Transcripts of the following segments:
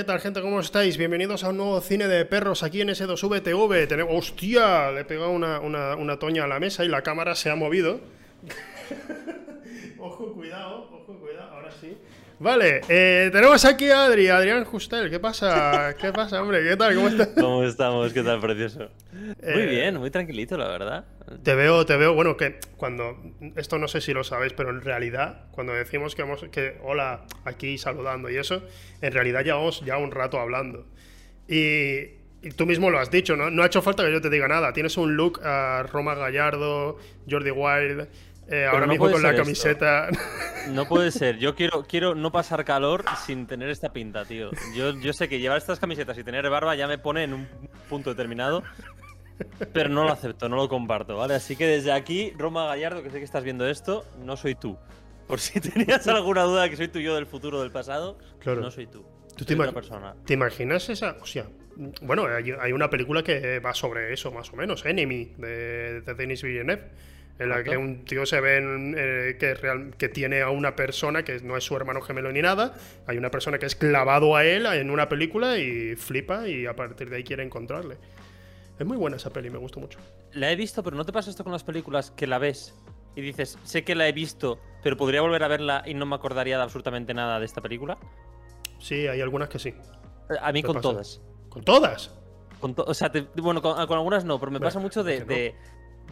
¿Qué tal, gente? ¿Cómo estáis? Bienvenidos a un nuevo cine de perros aquí en S2VTV. Tenemos... ¡Hostia! Le he pegado una, una, una toña a la mesa y la cámara se ha movido. ojo, cuidado, ojo, cuidado. Ahora sí. Vale, eh, tenemos aquí a Adri, Adrián Justel. ¿Qué pasa? ¿Qué pasa, hombre? ¿Qué tal? ¿Cómo estás? ¿Cómo estamos? ¿Qué tal, precioso? Muy Eh, bien, muy tranquilito, la verdad. Te veo, te veo, bueno, que cuando, esto no sé si lo sabéis, pero en realidad, cuando decimos que vamos, que hola, aquí saludando y eso, en realidad llevamos ya un rato hablando. Y, y tú mismo lo has dicho, ¿no? No ha hecho falta que yo te diga nada. Tienes un look a Roma Gallardo, Jordi Wild, eh, ahora no mismo con la esto. camiseta. No puede ser. Yo quiero, quiero no pasar calor sin tener esta pinta, tío. Yo, yo sé que llevar estas camisetas y tener barba ya me pone en un punto determinado. Pero no lo acepto, no lo comparto, ¿vale? Así que desde aquí, Roma Gallardo, que sé que estás viendo esto, no soy tú. Por si tenías alguna duda de que soy tú yo del futuro o del pasado, Claro. no soy tú. ¿Tú te persona. ¿Te imaginas esa? O sea, bueno, hay, hay una película que va sobre eso, más o menos, Enemy, de, de Denis Villeneuve, en la que un tío se ve en, eh, que, real- que tiene a una persona que no es su hermano gemelo ni nada, hay una persona que es clavado a él en una película y flipa y a partir de ahí quiere encontrarle. Es muy buena esa peli, me gustó mucho. La he visto, pero ¿no te pasa esto con las películas que la ves y dices, sé que la he visto, pero podría volver a verla y no me acordaría de absolutamente nada de esta película? Sí, hay algunas que sí. A mí ¿Qué con pasa? todas. ¿Con todas? Con to- o sea, te- bueno, con, con algunas no, pero me Bueno, pasa mucho de, ¿por qué de,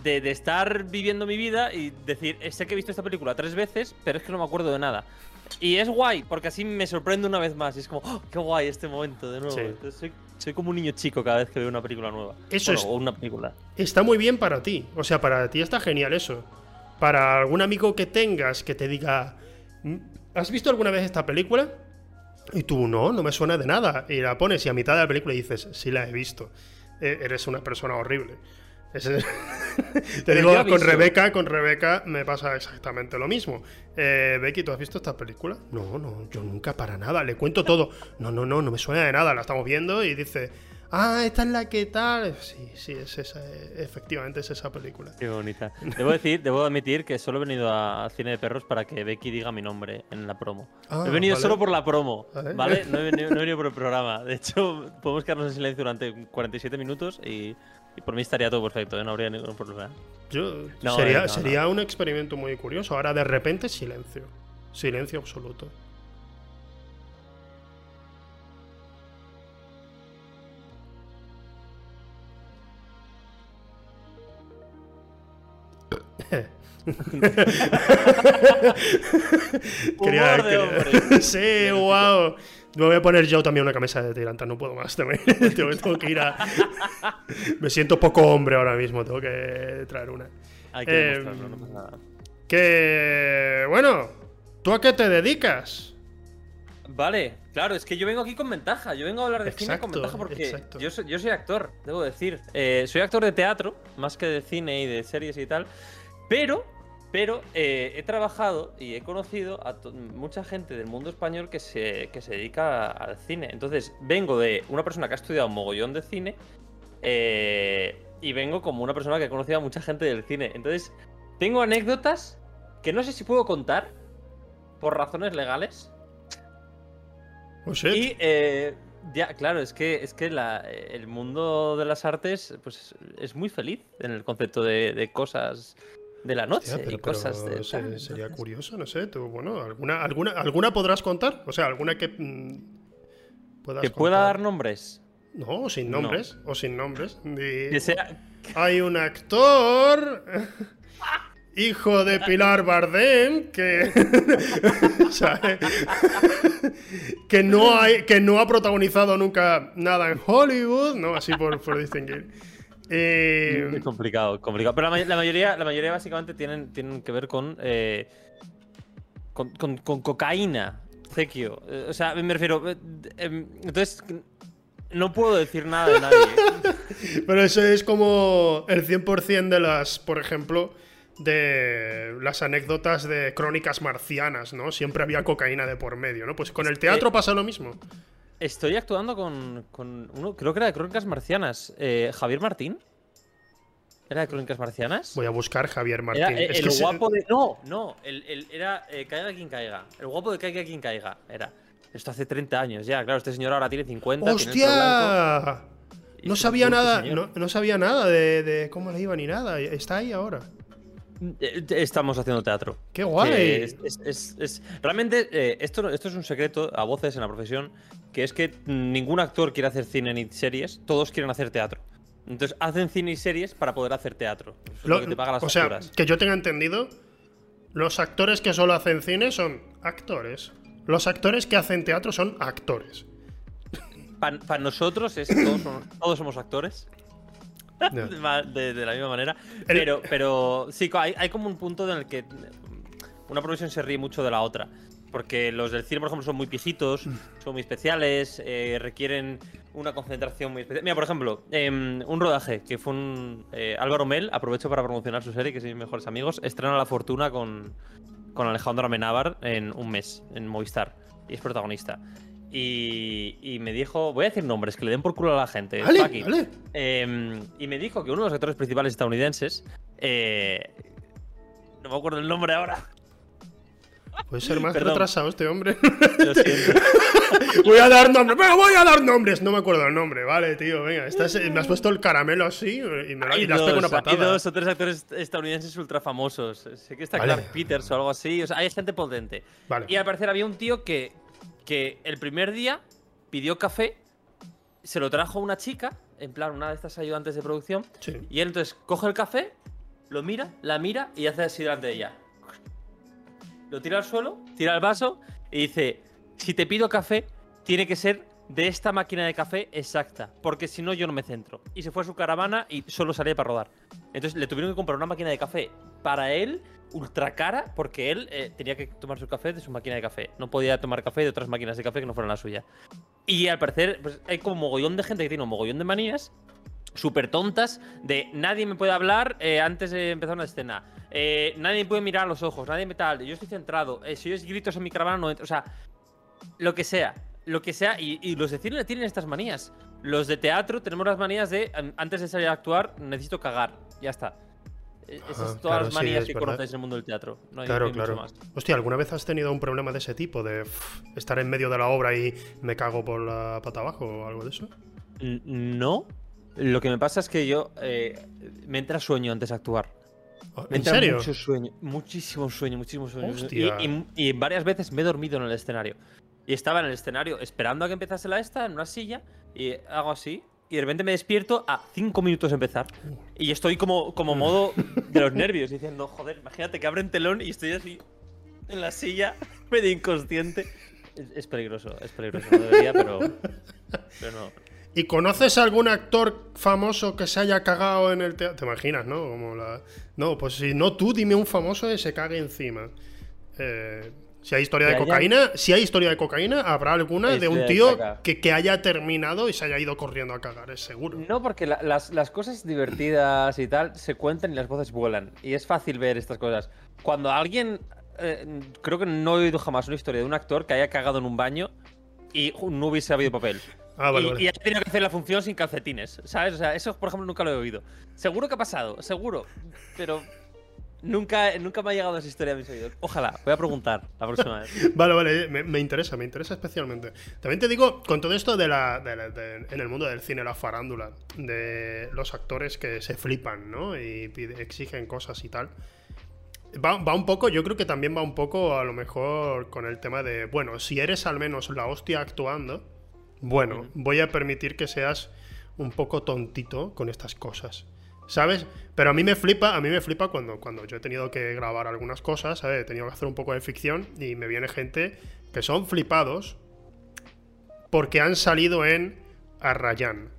de- de estar viviendo mi vida y decir, "Eh, sé que he visto esta película tres veces, pero es que no me acuerdo de nada. Y es guay, porque así me sorprende una vez más. Y es como, "Oh, qué guay este momento de nuevo. Sí. Entonces, soy, soy como un niño chico cada vez que veo una película nueva. Eso Bueno, es- O una película. Está muy bien para ti. O sea, para ti está genial eso. Para algún amigo que tengas que te diga, "Mm, ¿has visto alguna vez esta película? Y tú, no, no me suena de nada. Y la pones y a mitad de la película dices, sí la he visto. E- eres una persona horrible. Ese- te digo, con. Rebeca, con Rebeca me pasa exactamente lo mismo. Eh, Becky, ¿tú has visto esta película? No, no, yo nunca para nada. Le cuento todo. No, no, no, no me suena de nada. La estamos viendo y dice, ah, esta es la que tal. Sí, sí, es esa, eh, efectivamente es esa película. Qué bonita. Debo decir, debo admitir que solo he venido a- al cine de perros para que Becky diga mi nombre en la promo. Ah, he venido vale. solo por la promo, Vale. ¿vale? No he, venido, no he venido por el programa. De hecho, podemos quedarnos en silencio durante 47 minutos y, y por mí estaría todo perfecto, ¿eh? no habría ningún problema. Yo, No, sería, no, sería un experimento muy curioso. Ahora de repente silencio. Silencio absoluto. Quería- quería- sí, wow. Me voy a poner yo también una camisa de tiranta, no puedo más también. tengo, tengo que ir a. Me siento poco hombre ahora mismo, tengo que traer una. Hay que Eh, demostrarlo, no pasa nada. Que. Bueno, ¿tú a qué te dedicas? Vale, claro, es que yo vengo aquí con ventaja. Yo vengo a hablar de cine con ventaja porque exacto. yo soy, yo soy actor, debo decir. Eh, soy actor de teatro, más que de cine y de series y tal. Pero, pero eh, he trabajado y he conocido a mucha gente del mundo español que se, que se dedica al cine. Entonces, vengo de una persona que ha estudiado un mogollón de cine eh, y vengo como una persona que ha conocido a mucha gente del cine. Entonces, tengo anécdotas que no sé si puedo contar por razones legales. Oh, shit. Y eh, ya, claro, es que, es que la- el mundo de las artes pues, es muy feliz en el concepto de, de cosas de la noche Hostia, pero, y cosas pero de. se- tal, sería entonces- curioso, no sé. Tú, bueno, ¿alguna, alguna, ¿alguna podrás contar? O sea, ¿alguna que mm, puedas Que pueda contar? dar nombres. No, o sin No. nombres. O sin nombres. Di- Que sea. Hay un actor. Hijo de Pilar Bardem que. que, no hay, que no ha protagonizado nunca nada en Hollywood, ¿no? Así por, por distinguir. Eh, Es complicado, complicado. Pero la, may- la mayoría, la mayoría básicamente tienen, tienen que ver con, eh, con, con- con cocaína, Zekio. Eh, o sea, me refiero. em, entonces, no puedo decir nada de nadie. Pero eso es como el 100% de las, por ejemplo, de las anécdotas de crónicas marcianas, ¿no? Siempre había cocaína de por medio, ¿no? Pues con el teatro pasa lo mismo. Estoy actuando con, con uno, creo que era de Crónicas Marcianas. eh, Javier Martín. ¿Era de Crónicas Marcianas? Voy a buscar Javier Martín. Era Es el se- guapo de. No, no, el, el- era eh, Caiga quien caiga. El guapo de Caiga quien caiga. Era. Esto hace 30 años ya, claro, este señor ahora tiene 50. ¡Hostia! No sabía, nada, no, sabía nada de, cómo le iba ni nada. Está ahí ahora. Eh, estamos haciendo teatro. ¡Qué guay! Es, realmente, eh, esto, esto es un secreto a voces en la profesión, que es que ningún actor quiere hacer cine ni series, todos quieren hacer teatro. Entonces hacen cine y series para poder hacer teatro. Lo, que te paga las o sea, que yo tenga entendido, los actores que solo hacen cine son actores. Los actores que hacen teatro son actores. Para nosotros es, todos, somos, actores. De, la misma manera. Pero, pero sí, hay, como un punto en el que una profesión se ríe mucho de la otra. Porque los del cine, por ejemplo, son muy pijitos, mm. son muy especiales, eh, requieren una concentración muy especial. Mira, por ejemplo, em, un rodaje que fue un. Eh, Álvaro Mel, aprovecho para promocionar su serie, que es mis mejores amigos, estrena La Fortuna con, con Alejandro Amenábar en un mes, en Movistar. Y es protagonista. Y, me dijo, voy a decir nombres, que le den por culo a la gente. Em, y me dijo que uno de los actores principales estadounidenses, eh, no me acuerdo el nombre ahora, Puede ser más retrasado este hombre. Lo siento. voy a dar nombres, pero voy a dar nombres. No me acuerdo el nombre, vale, tío. Venga, me has puesto el caramelo así y me das una patada. Hay dos o tres actores estadounidenses ultra famosos. Sé que está Clark Peters o algo así. O sea, hay gente potente. Vale. Y al parecer había un tío que, que el primer día pidió café, se lo trajo una chica, en plan, una de estas ayudantes de producción. Y él entonces coge el café, lo mira, la mira y hace así delante de ella lo tira al suelo, tira el vaso y dice, si te pido café, tiene que ser de esta máquina de café exacta, porque si no yo no me centro. Y se fue a su caravana y solo salía para rodar. Entonces le tuvieron que comprar una máquina de café para él, ultra cara, porque él eh, tenía que tomar su café de su máquina de café. No podía tomar café de otras máquinas de café que no fueran la suya. Y al parecer pues, hay como mogollón de gente que tiene un mogollón de manías súper tontas de nadie me puede hablar eh, antes de empezar una escena. Eh, nadie me puede mirar a los ojos, nadie me tal. Yo estoy centrado. Si yo gritos en mi caravana, no O sea, lo que sea. Lo que sea. Y, los de cine tienen estas manías. Los de teatro tenemos las manías de antes de salir a actuar, necesito cagar. Ya está. E, esas son todas las manías que conoces en el mundo del teatro. No hay, claro, claro. Más. Hostia, ¿alguna vez has tenido un problema de ese tipo? De estar en medio de la obra y me cago por la pata abajo o algo de eso? No, lo que me pasa es que yo eh, me entra sueño antes de actuar. Oh, me ¿En entra serio? mucho sueño, muchísimo sueño, muchísimo sueño. Y, varias veces me he dormido en el escenario. Y estaba en el escenario esperando a que empezase la esta, en una silla, y hago así, y de repente me despierto a cinco minutos de empezar. Y estoy como, como modo de los nervios, diciendo, joder, imagínate que abren telón y estoy así en la silla, medio inconsciente. Es, peligroso, es peligroso, no debería, pero, pero no. ¿Y conoces algún actor famoso que se haya cagado en el teatro? ¿Te imaginas, no? Como la... No, pues si no, tú dime un famoso que se cague encima. Eh, si hay historia de cocaína, si hay historia de cocaína, habrá alguna de un tío que, haya terminado y se haya ido corriendo a cagar, es seguro. No, porque las, cosas divertidas y tal se cuentan y las voces vuelan. Y es fácil ver estas cosas. Cuando alguien. Eh, creo que no he oído jamás una historia de un actor que haya cagado en un baño y no hubiese habido papel. Ah, y, ha tenido que hacer la función sin calcetines, ¿sabes? O sea, eso, por ejemplo, nunca lo he oído. Seguro que ha pasado, seguro. Pero nunca, nunca me ha llegado esa historia a mis oídos. Ojalá, voy a preguntar la próxima vez. vale, vale, me, interesa, me interesa especialmente. También te digo, con todo esto de la, en el mundo del cine, la farándula, de los actores que se flipan, ¿no? Y exigen cosas y tal. Va, va, un poco, yo creo que también va un poco a lo mejor con el tema de, bueno, si eres al menos la hostia actuando, bueno, voy a permitir que seas un poco tontito con estas cosas. ¿Sabes? Pero a mí me flipa, a mí me flipa cuando, cuando yo he tenido que grabar algunas cosas, ¿sabes? He tenido que hacer un poco de ficción y me viene gente que son flipados porque han salido en Arrayan.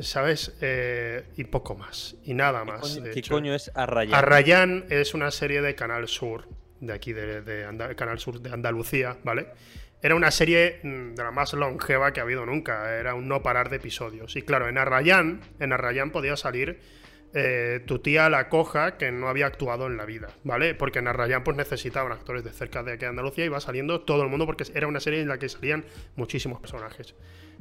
¿Sabes? Eh, y poco más. Y nada más. ¿Qué coño, es Arrayan? Arrayan es una serie de Canal Sur, de aquí, de, de Canal Sur de Andalucía, ¿vale? Era una serie mm, de la más longeva que ha habido nunca. Era un no parar de episodios. Y claro, en Arrayán, en Arrayán podía salir eh, tu tía la coja que no había actuado en la vida, ¿vale? Porque en Arrayán pues necesitaban actores de cerca de aquí de Andalucía y iba saliendo todo el mundo porque era una serie en la que salían muchísimos personajes.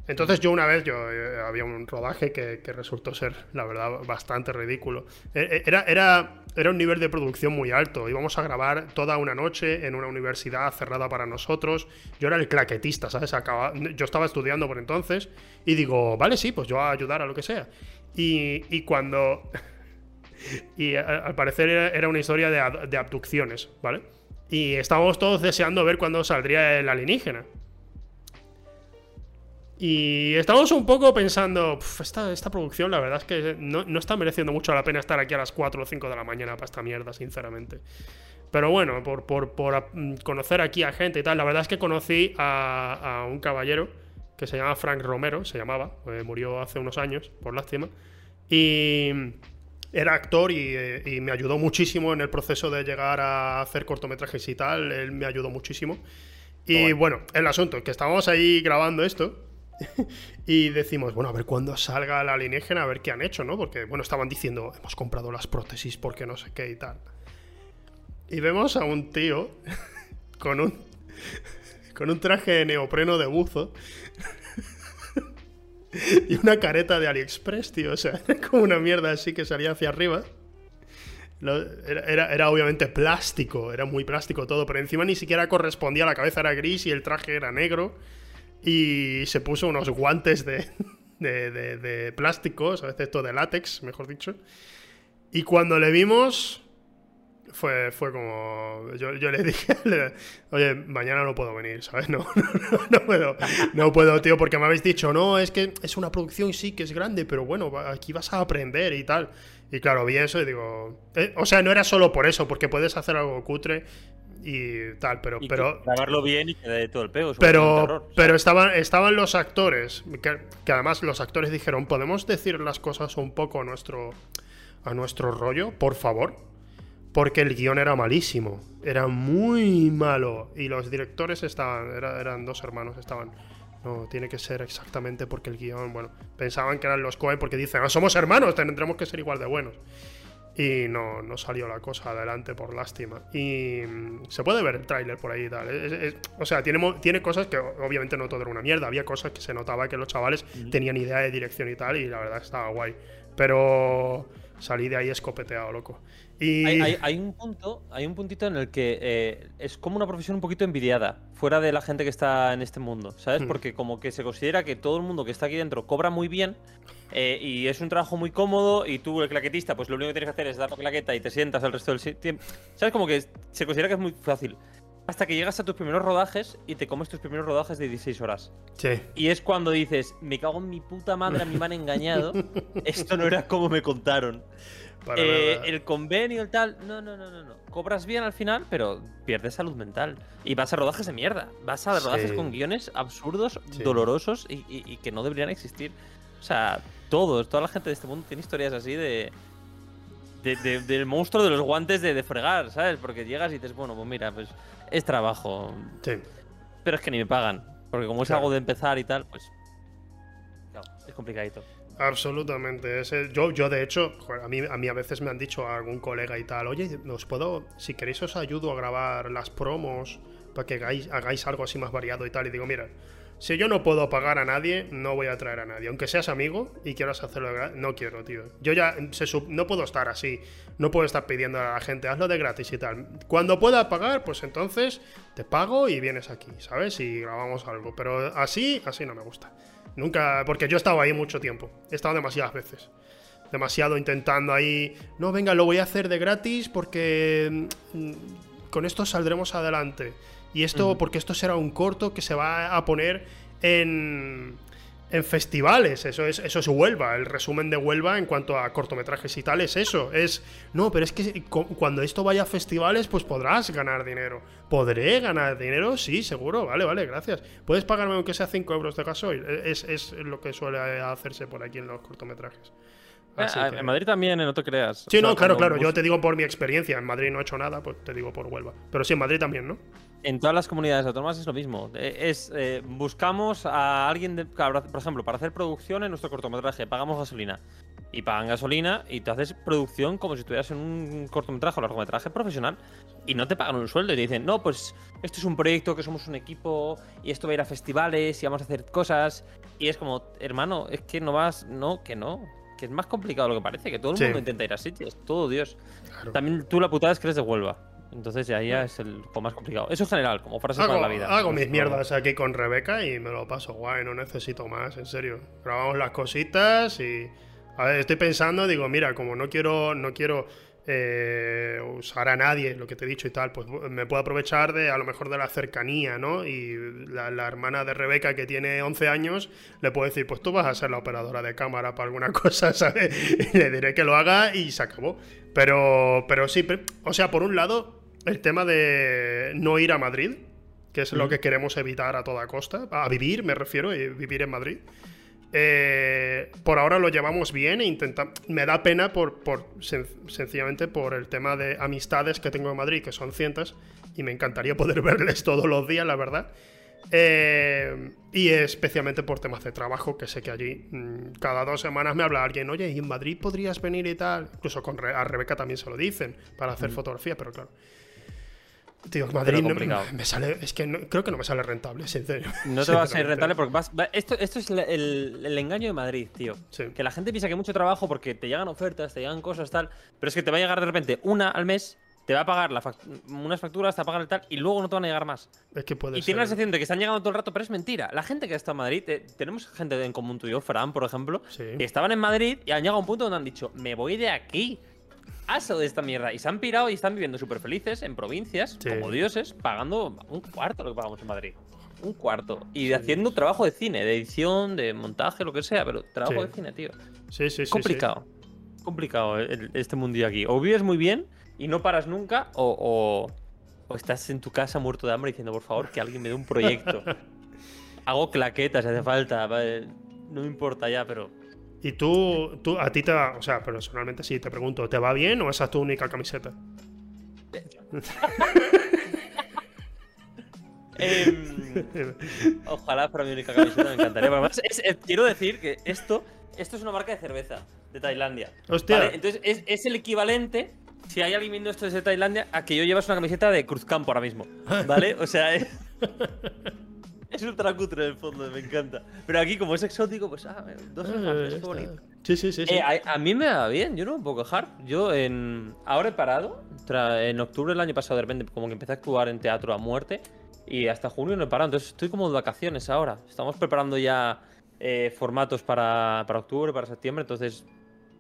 Entonces yo una vez, yo eh, había un rodaje que, resultó ser, la verdad, bastante ridículo. E, e, era, era, era un nivel de producción muy alto. Íbamos a grabar toda una noche en una universidad cerrada para nosotros. Yo era el claquetista, ¿sabes? Acaba, yo estaba estudiando por entonces y digo, vale, sí, pues yo a ayudar a lo que sea. Y, y cuando... y al parecer era una historia de, de abducciones, ¿vale? Y estábamos todos deseando ver cuándo saldría el alienígena. Y estamos un poco pensando, esta, esta, producción la verdad es que no, no, está mereciendo mucho la pena estar aquí a las 4 o 5 de la mañana para esta mierda, sinceramente. Pero bueno, por, por, por conocer aquí a gente y tal, la verdad es que conocí a, a un caballero que se llama Frank Romero, se llamaba, pues murió hace unos años, por lástima. Y era actor y, y, me ayudó muchísimo en el proceso de llegar a hacer cortometrajes y tal, él me ayudó muchísimo. Y bueno, el asunto, que estábamos ahí grabando esto y decimos, bueno, a ver cuándo salga la alienígena, a ver qué han hecho, ¿no? Porque, bueno, estaban diciendo, hemos comprado las prótesis porque no sé qué y tal. Y vemos a un tío con un, con un traje de neopreno de buzo y una careta de AliExpress, tío. O sea, como una mierda así que salía hacia arriba. Era, era, era, obviamente plástico, era muy plástico todo, pero encima ni siquiera correspondía, la cabeza era gris y el traje era negro y se puso unos guantes de, de, de, de plástico, ¿sabes? Esto de látex, mejor dicho. Y cuando le vimos, fue, fue como. Yo, yo le dije, oye, mañana no puedo venir, ¿sabes? No, no, no, puedo, no puedo, tío, porque me habéis dicho, no, es que es una producción, sí que es grande, pero bueno, aquí vas a aprender y tal. Y claro, vi eso y digo. Eh, o sea, no era solo por eso, porque puedes hacer algo cutre y tal, pero... Y pero grabarlo bien y que dé todo el pego. Pero, terror, pero estaban, estaban los actores, que, que, además los actores dijeron, ¿podemos decir las cosas un poco a nuestro, a nuestro rollo, por favor? Porque el guion era malísimo, era muy malo. Y los directores estaban, era, eran dos hermanos, estaban... No, tiene que ser exactamente porque el guion, bueno, pensaban que eran los Coen porque dicen, no, somos hermanos, tendremos que ser igual de buenos. Y no, no, salió la cosa adelante por lástima. Y mm, se puede ver el tráiler por ahí y tal. Es, es, o sea, tiene, tiene cosas que obviamente no todo era una mierda. Había cosas que se notaba que los chavales mm. tenían idea de dirección y tal. Y la verdad estaba guay. Pero salí de ahí escopeteado, loco. Y... Hay, hay, hay, un punto, hay un puntito en el que eh, es como una profesión un poquito envidiada, fuera de la gente que está en este mundo, ¿sabes? Hmm. Porque como que se considera que todo el mundo que está aquí dentro cobra muy bien eh, y es un trabajo muy cómodo y tú, el claquetista, pues lo único que tienes que hacer es dar la claqueta y te sientas el resto del tiempo. ¿Sabes? Como que se considera que es muy fácil. Hasta que llegas a tus primeros rodajes y te comes tus primeros rodajes de 16 horas. Sí. Y es cuando dices, me cago en mi puta madre, a mí me han engañado. Esto no era como me contaron. Eh, el convenio, el tal. No, no, no, no, no. Cobras bien al final, pero pierdes salud mental. Y vas a rodajes de mierda. Vas a rodajes sí. con guiones absurdos, sí. dolorosos y, y, y, que no deberían existir. O sea, todos, toda la gente de este mundo tiene historias así de. de, de del monstruo de los guantes de, de, fregar, ¿sabes? Porque llegas y dices, bueno, pues mira, pues es trabajo. Sí. Pero es que ni me pagan. Porque como es claro. algo de empezar y tal, pues. Claro, es complicadito. Absolutamente. Ese, yo, yo, de hecho, a, mí, a mí a veces me han dicho a algún colega y tal, oye, ¿os puedo, si queréis os ayudo a grabar las promos para que hagáis, hagáis algo así más variado y tal? Y digo, mira, si yo no puedo pagar a nadie, no voy a traer a nadie. Aunque seas amigo y quieras hacerlo, no quiero, tío. Yo ya no puedo estar así. No puedo estar pidiendo a la gente, hazlo de gratis y tal. Cuando pueda pagar, pues entonces te pago y vienes aquí, ¿sabes? Y grabamos algo. Pero así, así no me gusta. Nunca, porque yo he estado ahí mucho tiempo. He estado demasiadas veces. Demasiado intentando ahí. No, venga, lo voy a hacer de gratis porque mm, con esto saldremos adelante. Y esto, uh -huh. porque esto será un corto que se va a poner en, en festivales. Eso es, eso es Huelva. El resumen de Huelva en cuanto a cortometrajes y tal es eso. Es, no, pero es que cuando esto vaya a festivales, pues podrás ganar dinero. ¿Podré ganar dinero? Sí, seguro. Vale, vale, gracias. ¿Puedes pagarme aunque sea 5 euros de gasoil? Es, es lo que suele hacerse por aquí en los cortometrajes. Así ah, que... En Madrid también, no te creas. Sí, o sea, no, claro, claro. Yo te digo por mi experiencia. En Madrid no he hecho nada, pues te digo por Huelva. Pero sí, en Madrid también, ¿no? En todas las comunidades autónomas es lo mismo. Es eh, buscamos a alguien, de, por ejemplo, para hacer producción en nuestro cortometraje, pagamos gasolina. Y pagan gasolina y te haces producción como si estuvieras en un cortometraje o largometraje profesional. y no te pagan un sueldo y te dicen, no, pues esto es un proyecto, que somos un equipo y esto va a ir a festivales y vamos a hacer cosas. Y es como, hermano, es que no vas, no, que no. Que es más complicado de lo que parece, que todo el Sí. mundo intenta ir a sitios, todo Dios. Claro. También tú la putada es que eres de Huelva. Entonces ya, ya es el más complicado. Eso en general, como frase Hago, para la vida. hago mis mierdas aquí con Rebeca y me lo paso guay, no necesito más, en serio. Grabamos las cositas y. A ver, estoy pensando, digo, mira, como no quiero, no quiero eh, usar a nadie, lo que te he dicho y tal, pues me puedo aprovechar de a lo mejor de la cercanía, ¿no? Y la, la hermana de Rebeca, que tiene 11 años, le puedo decir, pues tú vas a ser la operadora de cámara para alguna cosa, ¿sabes? Y le diré que lo haga y se acabó. Pero, pero sí, o sea, por un lado, el tema de no ir a Madrid, que es lo que queremos evitar a toda costa, a vivir, me refiero, y vivir en Madrid. Eh, por ahora lo llevamos bien e intentamos. Me da pena por, por sen- sencillamente por el tema de amistades que tengo en Madrid, que son cientos, y me encantaría poder verles todos los días, la verdad. Eh, y especialmente por temas de trabajo, que sé que allí mm, cada dos semanas me habla alguien, oye, ¿y en Madrid podrías venir y tal? Incluso con Re- a Rebeca también se lo dicen para hacer fotografía, pero claro. Tío, Madrid no- me sale, es que no- creo que no me sale rentable, sincero. No te va a salir sinceramente. rentable porque vas. va- esto, esto es el, el- el engaño de Madrid, tío. Sí. Que la gente piensa que mucho trabajo porque te llegan ofertas, te llegan cosas, tal. Pero es que te va a llegar de repente una al mes, te va a pagar la unas facturas, te va a pagar el tal, y luego no te van a llegar más. Es que puede Y ser. tienes la sensación de que están llegando todo el rato, pero es mentira. La gente que está en Madrid, eh, tenemos gente en común tú y yo, Fran, por ejemplo, Sí. que estaban en Madrid y han llegado a un punto donde han dicho, me voy de aquí. Aso de esta mierda. Y se han pirado y están viviendo súper felices en provincias, Sí. como dioses, pagando un cuarto lo que pagamos en Madrid. Un cuarto. Y haciendo trabajo de cine, de edición, de montaje, lo que sea, pero trabajo Sí. de cine, tío. Sí, sí, sí. complicado. Complicado el- este mundillo aquí. O vives muy bien y no paras nunca, o, o- o estás en tu casa muerto de hambre diciendo, por favor, que alguien me dé un proyecto. Hago claquetas si hace falta. No me importa ya, pero. Y tú, tú, a ti te va, o sea, personalmente sí, te pregunto, ¿te va bien o esa es tu única camiseta? Em, ojalá fuera mi única camiseta, me encantaría. Pero además, es- es- quiero decir que esto, esto es una marca de cerveza de Tailandia. Hostia. ¿vale? Entonces es, es el equivalente, si hay alguien viendo esto desde Tailandia, a que yo llevas una camiseta de Cruzcampo ahora mismo. ¿Vale? O sea, es, es ultra cutre en el fondo, me encanta. Pero aquí, como es exótico, pues, ah, dos Ah, enganches, ya qué bonito. Sí, sí, sí. sí. Eh, a, a mí me va bien, yo no me puedo quejar. Yo en ahora he parado. en octubre del año pasado, de repente, como que empecé a actuar en teatro a muerte. Y hasta junio no he parado. Entonces estoy como de vacaciones ahora. Estamos preparando ya eh, formatos para, para octubre, para septiembre. Entonces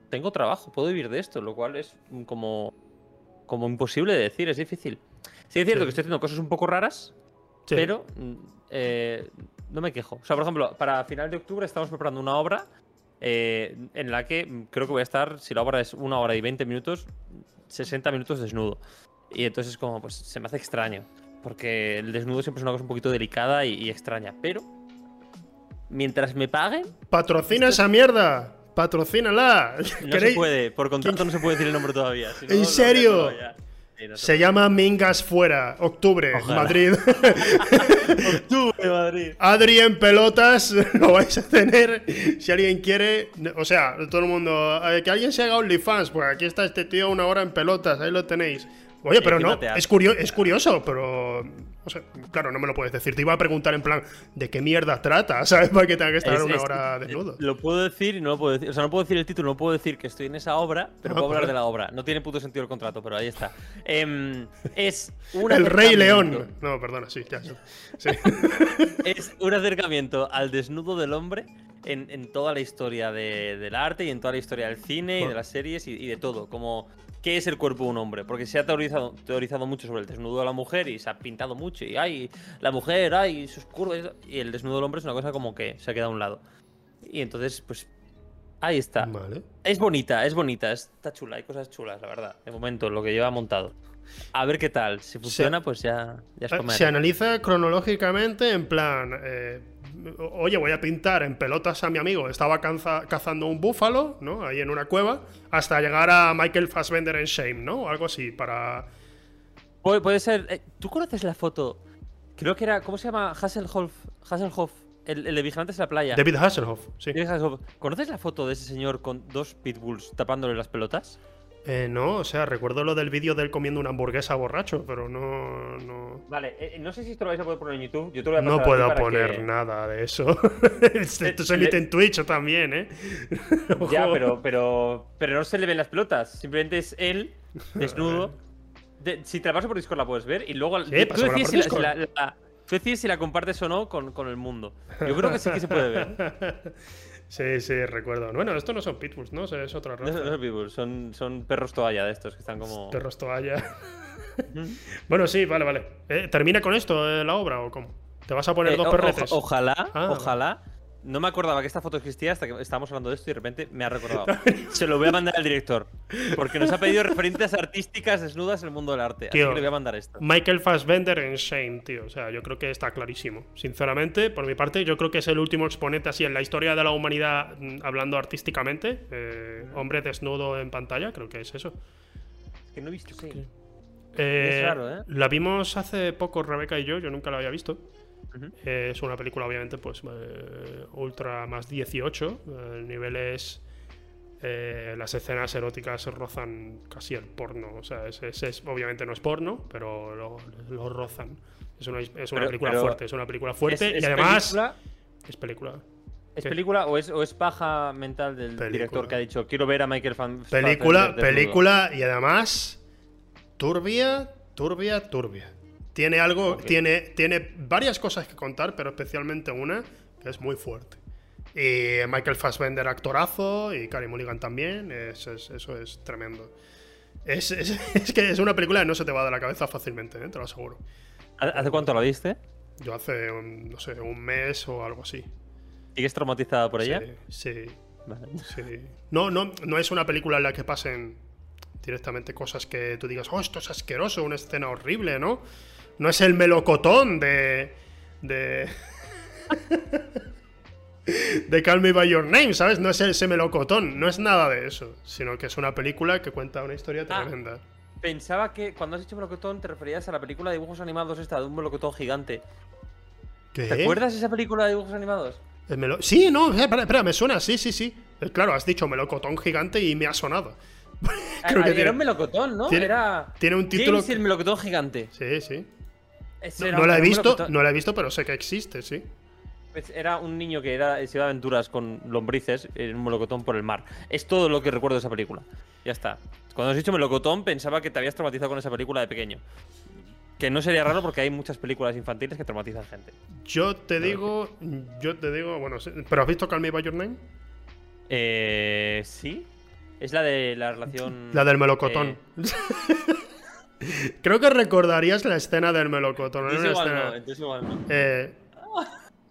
tengo trabajo, puedo vivir de esto, lo cual es como, como imposible de decir, es difícil. Sí, es cierto Sí. que estoy haciendo cosas un poco raras, Sí. pero mm, eh, no me quejo. O sea, por ejemplo, para final de octubre estamos preparando una obra eh, en la que creo que voy a estar, si la obra es una hora y 20 minutos, 60 minutos desnudo. Y entonces como, pues se me hace extraño. Porque el desnudo siempre es una cosa un poquito delicada y, y extraña. Pero, mientras me paguen, ¡Patrocina esa mierda! ¡Patrocínala! no se puede. Por contrato no se puede decir el nombre todavía. si no, ¿En serio? Sí, no se llama Mingas Fuera, octubre, Ojalá. Madrid. Octubre, Madrid. Adri en pelotas, lo vais a tener si alguien quiere. O sea, todo el mundo. eh, que alguien se haga OnlyFans, pues aquí está este tío una hora en pelotas, ahí lo tenéis. Oye, pero no, es, curio- es curioso, pero. O sea, claro, no me lo puedes decir. Te iba a preguntar en plan, ¿de qué mierda trata? ¿Sabes? Para que tenga que estar Es- una es- hora desnudo. Lo puedo decir y no lo puedo decir. O sea, no puedo decir el título, no puedo decir que estoy en esa obra, pero Ah, puedo hablar vale. de la obra. No tiene puto sentido el contrato, pero ahí está. Em, es un El Rey León. No, perdona, sí, ya. Sí. Es un acercamiento al desnudo del hombre en, en toda la historia de- del arte y en toda la historia del cine y de las series y, y de todo. Como, ¿qué es el cuerpo de un hombre? Porque se ha teorizado, teorizado mucho sobre el desnudo de la mujer y se ha pintado mucho. Y, ay, la mujer, ay, sus curvas. Y el desnudo del hombre es una cosa como que se ha quedado a un lado. Y entonces, pues, ahí está. Vale. Es bonita, es bonita, está chula, hay cosas chulas, la verdad. De momento, lo que lleva montado. A ver qué tal. Si funciona, pues ya, ya es Eh, comer. Se analiza cronológicamente en plan, eh, oye, voy a pintar en pelotas a mi amigo, estaba canza- cazando un búfalo, ¿no? Ahí en una cueva, hasta llegar a Michael Fassbender en Shame, ¿no? O algo así, para... Puede, puede ser. eh, ¿Tú conoces la foto? Creo que era. ¿Cómo se llama? Hasselhoff. Hasselhoff. El, el de Vigilantes en la playa. David Hasselhoff, sí. David Hasselhoff. ¿Conoces la foto de ese señor con dos pitbulls tapándole las pelotas? Eh, no, o sea, recuerdo lo del vídeo de él comiendo una hamburguesa borracho, pero no. No, Vale, eh, no sé si esto lo vais a poder poner en YouTube. Yo te lo voy a no a puedo poner que- nada de eso. Esto se le- emite en Twitch también, ¿eh? Ya, pero, pero, pero no se le ven las pelotas. Simplemente es él, desnudo. De- si te la paso por Discord la puedes ver y luego Sí, tú, decides la, si la- la- tú decides si la compartes o no con, con el mundo. Yo creo que sí que se puede ver. Sí, sí, recuerdo. Bueno, estos no son pitbulls, ¿no? Es otra No, raza. son- no son pitbulls, son, son perros toalla de estos que están como. Perros toalla. bueno, sí, vale, vale. Eh, ¿Termina con esto eh, la obra o cómo? ¿Te vas a poner Eh, dos perretes? oja- ojalá, Ah, ojalá. No me acordaba que esta foto existía hasta que estábamos hablando de esto y de repente me ha recordado. Se lo voy a mandar al director. Porque nos ha pedido referencias artísticas desnudas en el mundo del arte. Tío. así que le voy a mandar esto. Michael Fassbender en Shane, tío. O sea, yo creo que está clarísimo. Sinceramente, por mi parte, yo creo que es el último exponente así en la historia de la humanidad, mm, hablando artísticamente. eh, hombre desnudo en pantalla, creo que es eso. Es que no he visto sí. Eh, Es raro, ¿eh? La vimos hace poco Rebeca y yo, yo nunca la había visto. Eh, es una película, obviamente, pues eh, ultra más 18. eh, niveles. eh, las escenas eróticas rozan casi el porno. O sea, es, es- es- obviamente no es porno, pero lo, lo rozan. Es una, es una Pero- película pero fuerte, es una película fuerte ¿Es- es y además película- es película. ¿Es ¿Qué? película o es, o es paja mental del Película. director que ha dicho quiero ver a Michael Fan Película, Fassbender desnudo"? película y además turbia, turbia, turbia. Tiene algo, tiene, tiene varias cosas que contar, pero especialmente una que es muy fuerte. Y Michael Fassbender, actorazo, y Carey Mulligan también, es- es- eso es tremendo. Es, es- es que es una película que no se te va de la cabeza fácilmente, ¿eh? te lo aseguro. ¿Hace cuánto la viste? Yo hace, un, no sé, un mes o algo así. ¿Sigues traumatizada por ella? Sí, sí. Vale. Sí. No, no, no es una película en la que pasen directamente cosas que tú digas, oh, esto es asqueroso, una escena horrible, ¿no? No es el melocotón de. de. de Call Me By Your Name, ¿sabes? No es ese melocotón, no es nada de eso, sino que es una película que cuenta una historia Ah. tremenda. Pensaba que cuando has dicho melocotón te referías a la película de dibujos animados esta, de un melocotón gigante. ¿Qué? ¿Te acuerdas de esa película de dibujos animados? El melo- Sí, no, eh, espera, espera, me suena, sí, sí, sí. Eh, Claro, has dicho melocotón gigante y me ha sonado. Creo Ah, que era tiene- un melocotón, ¿no? tiene- era. tiene un título James el melocotón gigante. Sí, sí. No, la he visto, no la he visto, pero sé que existe, sí. Pues Era un niño que era, se iba de aventuras con lombrices en un melocotón por el mar. Es todo lo que recuerdo de esa película. Ya está. Cuando has dicho melocotón, pensaba que te habías traumatizado con esa película de pequeño. Que no sería raro porque hay muchas películas infantiles que traumatizan gente. Yo te digo, yo te digo, bueno, ¿pero has visto Call Me By Your Name? Eh. Sí. Es la de la relación. La del melocotón. eh, Creo que recordarías la escena del melocotón. Entonces una igual escena- no, entonces igual no. Eh,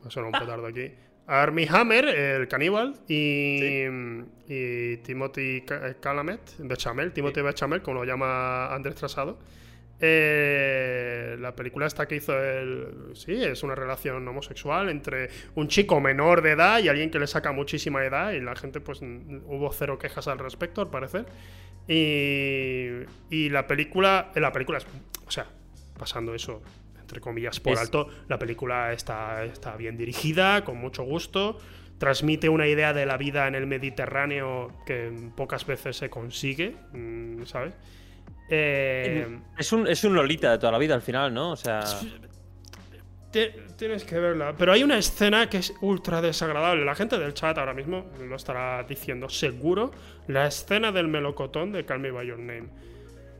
un petardo aquí. Armie Hammer, el caníbal, y, y Timothy eh, Chalamet, Bechamel, Timothy Bechamel, como lo llama Andrés Trasado. Eh, la película esta que hizo el... Sí, es una relación homosexual entre un chico menor de edad y alguien que le saca muchísima edad y la gente pues hubo cero quejas al respecto al parecer. Y, y la película... La película es... O sea, pasando eso entre comillas por Es- alto, la película está, está bien dirigida, con mucho gusto, transmite una idea de la vida en el Mediterráneo que pocas veces se consigue, mm, ¿sabes? Eh, Es un, es un Lolita de toda la vida al final, ¿no? O sea. Tienes que verla. Pero hay una escena que es ultra desagradable. La gente del chat ahora mismo lo estará diciendo seguro. La escena del melocotón de Call Me By Your Name.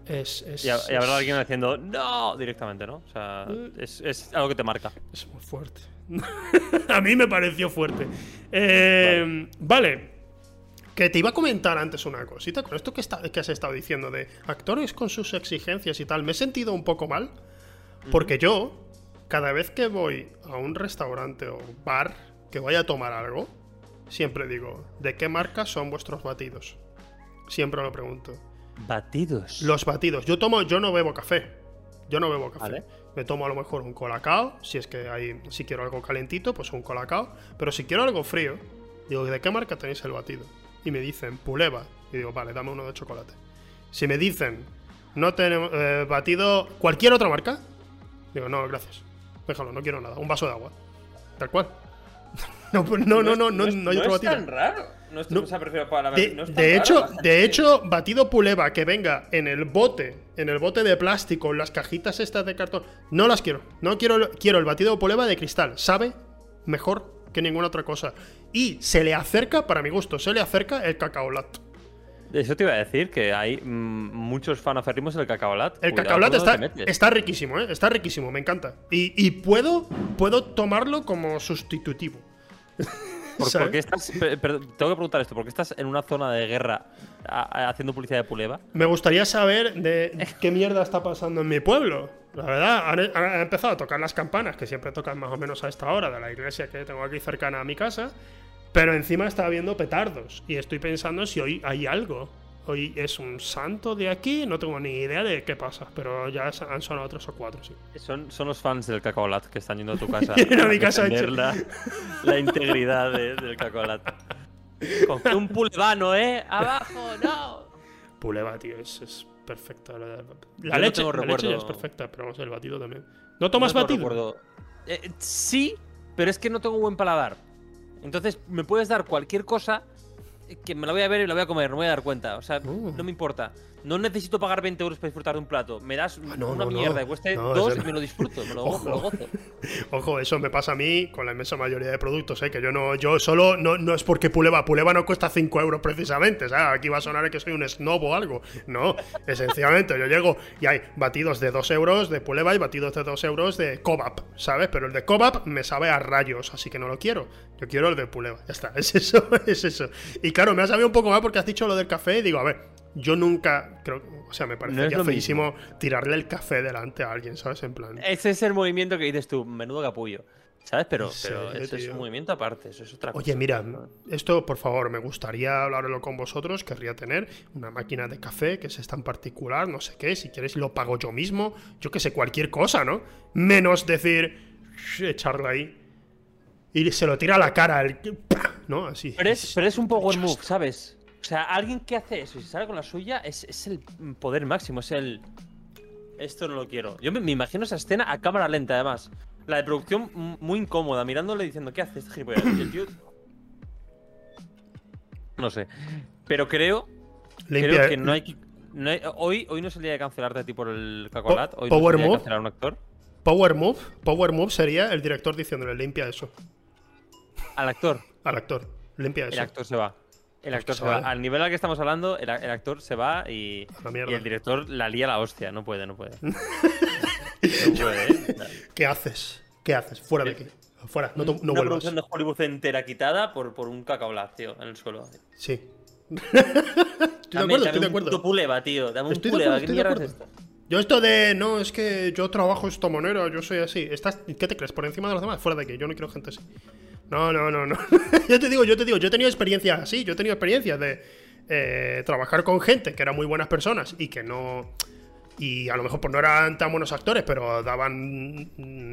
Es, es, Y, habrá alguien diciendo ¡No! directamente, ¿no? O sea, es, es algo que te marca. Es muy fuerte. a mí me pareció fuerte. Eh, vale. Que te iba a comentar antes una cosita. Con esto que, está- que has estado diciendo de actores con sus exigencias y tal, me he sentido un poco mal. Porque yo, cada vez que voy a un restaurante o bar que voy a tomar algo, siempre digo, ¿de qué marca son vuestros batidos? Siempre lo pregunto. Batidos. Los batidos. Yo tomo, yo no bebo café. Yo no bebo café. Vale. Me tomo a lo mejor un colacao. Si es que hay, si quiero algo calentito, pues un colacao. Pero si quiero algo frío, digo, ¿de qué marca tenéis el batido? Y me dicen, Puleva. Y digo, vale, dame uno de chocolate. Si me dicen, no tenemos eh, batido, cualquier otra marca, digo, no, gracias. Déjalo, no quiero nada. Un vaso de agua. Tal cual. no, pues, no, no, no, no, hay no otro es batido. tan raro. No es No. preferida para la De, no es tan de raro, hecho, de hecho, batido puleva que venga en el bote, en el bote de plástico, en las cajitas estas de cartón, no las quiero. No quiero, quiero el batido puleva de cristal. Sabe mejor que ninguna otra cosa. Y se le acerca, para mi gusto, se le acerca el cacaolat. Eso te iba a decir, que hay mm, muchos fanaférrimos del cacaolat. El cacaolat está, está riquísimo, ¿eh? Está riquísimo, me encanta. Y, y puedo, puedo tomarlo como sustitutivo. ¿Por, tengo que preguntar esto, ¿por qué estás en una zona de guerra a- a- haciendo publicidad de Puleva? Me gustaría saber de qué mierda está pasando en mi pueblo. La verdad, han, han empezado a tocar las campanas, que siempre tocan más o menos a esta hora, de la iglesia que tengo aquí cercana a mi casa. Pero encima está habiendo petardos. Y estoy pensando si hoy hay algo. Hoy es un santo de aquí, no tengo ni idea de qué pasa. Pero ya han sonado tres o cuatro, sí. Son, son los fans del cacaolat que están yendo a tu casa a mi casa defender la, la integridad de- del cacaolat. Con un pulevano, ¿eh? ¡Abajo, no! Puleva, tío, es, es perfecta. La, la leche, tengo la leche ya recuerdo- es perfecta, pero vamos, el batido también. ¿No tomas No batido? Eh, sí, pero es que no tengo buen paladar. Entonces, me puedes dar cualquier cosa que me la voy a ver y la voy a comer, no me voy a dar cuenta. O sea, Uh. no me importa. No necesito pagar 20 euros para disfrutar de un plato. Me das Ah, no, una no, mierda cueste dos eso y me lo disfruto, me lo, go- me lo Ojo. gozo. Ojo, eso me pasa a mí con la inmensa mayoría de productos, ¿eh? que yo no, yo solo, no, no es porque Puleva, Puleva no cuesta 5 euros precisamente, ¿sabes? Aquí va a sonar que soy un snob o algo. No, esencialmente yo llego y hay batidos de 2 euros de Puleva y batidos de 2 euros de Cobap, ¿sabes? Pero el de Cobap me sabe a rayos, así que no lo quiero. Yo quiero el de Puleva, ya está, es eso, es eso. Y claro, me ha sabido un poco mal porque has dicho lo del café y digo, a ver, yo nunca, creo, o sea, me No parecería es lo feísimo tirarle el café delante a alguien, ¿sabes? En plan... Ese es el movimiento que dices tú, menudo capullo. ¿Sabes? Pero, Sí, pero eso es un movimiento aparte, eso es otra cosa. Oye, mira, esto por favor, me gustaría hablarlo con vosotros. Querría tener una máquina de café que es esta en particular, no sé qué. Si quieres, lo pago yo mismo. Yo que sé, cualquier cosa, ¿no? Menos decir, "Shh", echarlo ahí. Y se lo tira a la cara, el, ¿no? Así. Pero es, pero es un power move, ¿sabes? O sea, alguien que hace eso y se sale con la suya es, es el poder máximo, es el. Esto no lo quiero. Yo me, me imagino esa escena a cámara lenta, además. La de producción muy incómoda, mirándole diciendo, ¿qué hace este gilipollas? Y el tío. No sé. Pero creo, Limpia- creo que no hay que. no hay- hoy, hoy no es el día de cancelarte a ti por el cacolat. Hoy no es Power el día de move. cancelar a un actor. Power Move. Power Move sería el director diciéndole, limpia eso. Al actor. Al actor. Limpia El eso. actor se va. El actor que se va. Al nivel al que estamos hablando, el, el actor se va y, y el director la lía la hostia. No puede, no puede. no puede, ¿eh? ¿Qué haces? ¿Qué haces? Fuera de aquí. Fuera, no, no Una vuelvas. producción de Hollywood entera quitada por, por un cacaolat, tío, en el suelo. Sí. estoy de acuerdo, dame estoy de un puto acuerdo. puleva, tío. Dame un Estoy de puleva. acuerdo, ¿Qué de mierda es esto? Yo esto de, no, es que yo trabajo esta manera, yo soy así. Estás, ¿Qué te crees? ¿Por encima de los demás? Fuera de aquí, yo no quiero gente así. No, no, no, no. yo te digo, yo te digo, yo he tenido experiencias así, yo he tenido experiencias de eh, trabajar con gente que eran muy buenas personas y que no... Y a lo mejor pues no eran tan buenos actores, pero daban,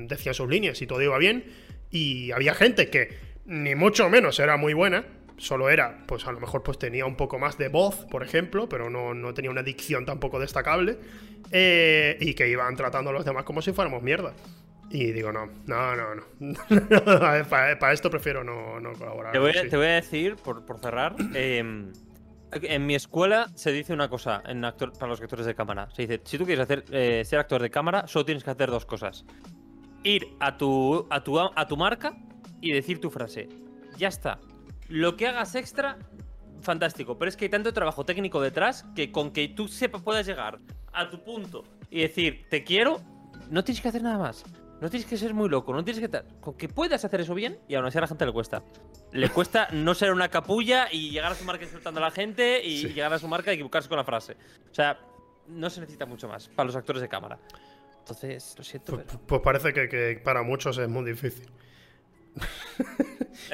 decían sus líneas y todo iba bien. Y había gente que ni mucho menos era muy buena, solo era, pues a lo mejor pues tenía un poco más de voz, por ejemplo, pero no, no tenía una dicción tampoco destacable. eh, y que iban tratando a los demás como si fuéramos mierda. Y digo, no, no, no, no. para, esto prefiero no, no colaborar. Te voy, a, sí. te voy a decir, por, por cerrar, em, en mi escuela se dice una cosa en actor, para los actores de cámara. Se dice, si tú quieres hacer, eh, ser actor de cámara, solo tienes que hacer dos cosas. Ir a tu, a, tu, a tu marca y decir tu frase. Ya está. Lo que hagas extra, fantástico. Pero es que hay tanto trabajo técnico detrás que con que tú sepas, puedas llegar a tu punto y decir, te quiero, no tienes que hacer nada más. No tienes que ser muy loco, no tienes que... Con que puedas hacer eso bien y aún así a la gente le cuesta. Le cuesta no ser una capulla y llegar a su marca insultando a la gente y Sí. llegar a su marca y equivocarse con la frase. O sea, no se necesita mucho más para los actores de cámara. Entonces, lo siento, Pues, pero... pues parece que, que para muchos es muy difícil.